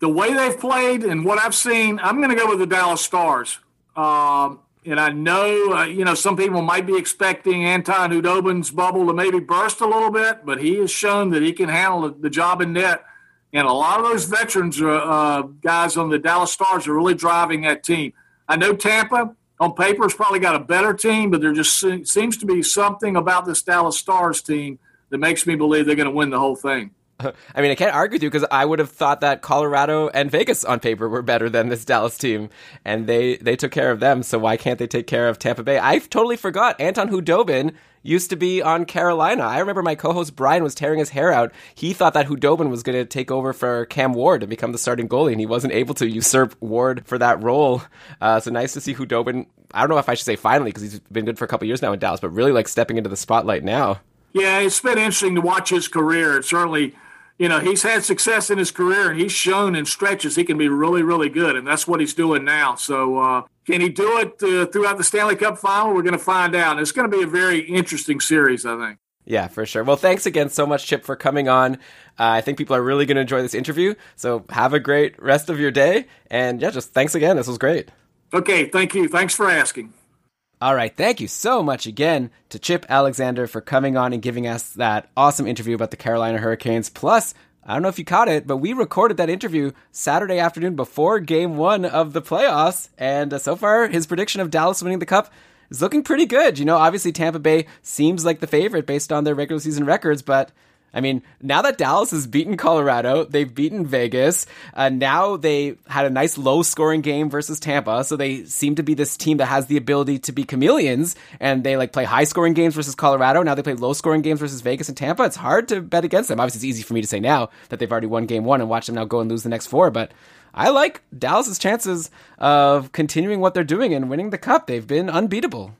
[SPEAKER 3] The way they've played and what I've seen, I'm going to go with the Dallas Stars. Um, and I know, uh, you know, some people might be expecting Anton Khudobin's bubble to maybe burst a little bit, but he has shown that he can handle the, job in net. And a lot of those veterans are, uh, guys on the Dallas Stars are really driving that team. I know Tampa on paper has probably got a better team, but there just seems to be something about this Dallas Stars team that makes me believe they're going to win the whole thing.
[SPEAKER 1] I mean, I can't argue with you because I would have thought that Colorado and Vegas on paper were better than this Dallas team, and they they took care of them. So why can't they take care of Tampa Bay? I totally forgot Anton Khudobin used to be on Carolina. I remember my co-host Brian was tearing his hair out. He thought that Khudobin was going to take over for Cam Ward and become the starting goalie, and he wasn't able to usurp Ward for that role. Uh, so nice to see Khudobin. I don't know if I should say finally because he's been good for a couple years now in Dallas, but really like stepping into the spotlight now.
[SPEAKER 3] Yeah, it's been interesting to watch his career. It's certainly, you know, he's had success in his career and he's shown in stretches he can be really, really good. And that's what he's doing now. So, uh, can he do it uh, throughout the Stanley Cup final? We're going to find out. It's going to be a very interesting series, I think.
[SPEAKER 1] Yeah, for sure. Well, thanks again so much, Chip, for coming on. Uh, I think people are really going to enjoy this interview. So have a great rest of your day. And yeah, just thanks again. This was great.
[SPEAKER 3] Okay, thank you. Thanks for asking.
[SPEAKER 1] All right. Thank you so much again to Chip Alexander for coming on and giving us that awesome interview about the Carolina Hurricanes. Plus, I don't know if you caught it, but we recorded that interview Saturday afternoon before game one of the playoffs. And uh, so far, his prediction of Dallas winning the cup is looking pretty good. You know, obviously Tampa Bay seems like the favorite based on their regular season records, but I mean, now that Dallas has beaten Colorado, they've beaten Vegas. Uh, now they had a nice low scoring game versus Tampa. So they seem to be this team that has the ability to be chameleons and they like play high scoring games versus Colorado. Now they play low scoring games versus Vegas and Tampa. It's hard to bet against them. Obviously, it's easy for me to say now that they've already won game one and watch them now go and lose the next four. But I like Dallas's chances of continuing what they're doing and winning the cup. They've been unbeatable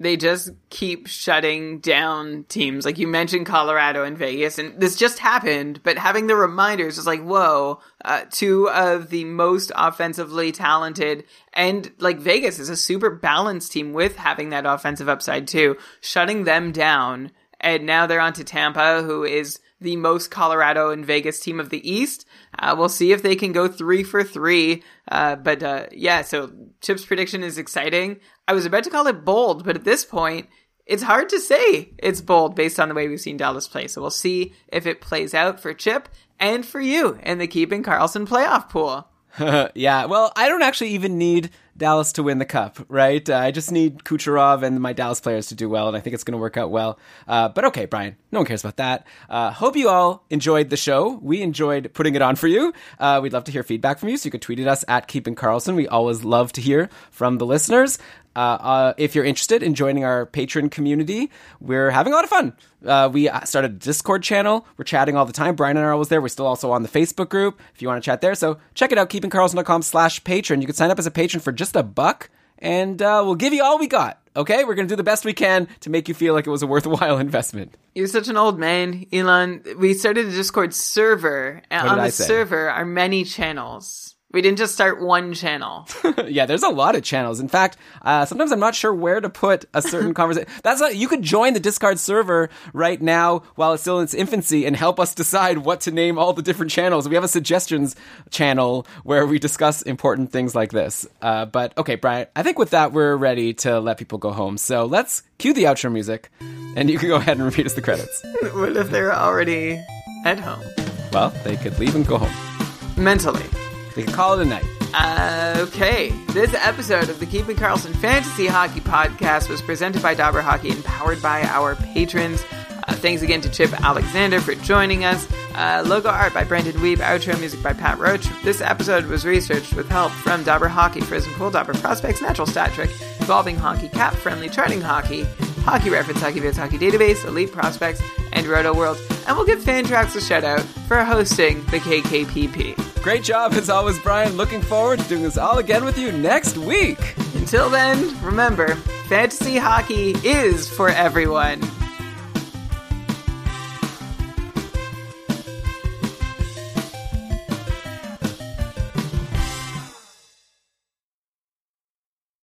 [SPEAKER 2] they just keep shutting down teams. Like you mentioned Colorado and Vegas, and this just happened, but having the reminders is like, whoa, uh, two of the most offensively talented and like Vegas is a super balanced team with having that offensive upside too, shutting them down. And now they're on to Tampa, who is the most Colorado and Vegas team of the East. Uh, we'll see if they can go three for three. Uh, but uh, yeah, so Chip's prediction is exciting. I was about to call it bold, but at this point, it's hard to say it's bold based on the way we've seen Dallas play. So we'll see if it plays out for Chip and for you in the Keeping Karlsson playoff pool.
[SPEAKER 1] yeah, well, I don't actually even need Dallas to win the cup, right? Uh, I just need Kucherov and my Dallas players to do well, and I think it's going to work out well. Uh, but okay, Brian, no one cares about that. Uh, hope you all enjoyed the show. We enjoyed putting it on for you. Uh, we'd love to hear feedback from you, so you could tweet at us at Keeping Karlsson. We always love to hear from the listeners. Uh, uh, if you're interested in joining our Patreon community, we're having a lot of fun. Uh, we started a Discord channel. We're chatting all the time. Brian and I are always there. We're still also on the Facebook group if you want to chat there. So check it out, keepingkarlsson.com slash Patreon. You can sign up as a patron for just a buck, and uh, we'll give you all we got. Okay, we're gonna do the best we can to make you feel like it was a worthwhile investment.
[SPEAKER 2] You're such an old man, Elon. We started a Discord server, and on the server are many channels. We didn't just start one channel.
[SPEAKER 1] yeah, there's a lot of channels. In fact, uh, sometimes I'm not sure where to put a certain conversation. That's not, you could join the Discord server right now while it's still in its infancy and help us decide what to name all the different channels. We have a suggestions channel where we discuss important things like this. Uh, but okay, Brian, I think with that we're ready to let people go home. So let's cue the outro music, and you can go ahead and repeat us the credits.
[SPEAKER 2] what if they're already at home?
[SPEAKER 1] Well, they could leave and go home
[SPEAKER 2] mentally.
[SPEAKER 1] We can call it a night.
[SPEAKER 2] Uh, okay, this episode of the Keeping Karlsson Fantasy Hockey Podcast was presented by Dobber Hockey and powered by our patrons. Uh, thanks again to Chip Alexander for joining us. Uh, logo art by Brandon Weeb, outro music by Pat Roach. This episode was researched with help from Dobber Hockey, Frozen Pool, Dobber Prospects, Natural Stat Trick, Evolving Hockey, Cap Friendly, Charting Hockey, Hockey Reference, HockeyViz, Hockey Database, Elite Prospects, and Roto World. And we'll give Fantrax a shout out for hosting the KKPP.
[SPEAKER 1] Great job as always, Brian. Looking forward to doing this all again with you next week.
[SPEAKER 2] Until then, remember, fantasy hockey is for everyone.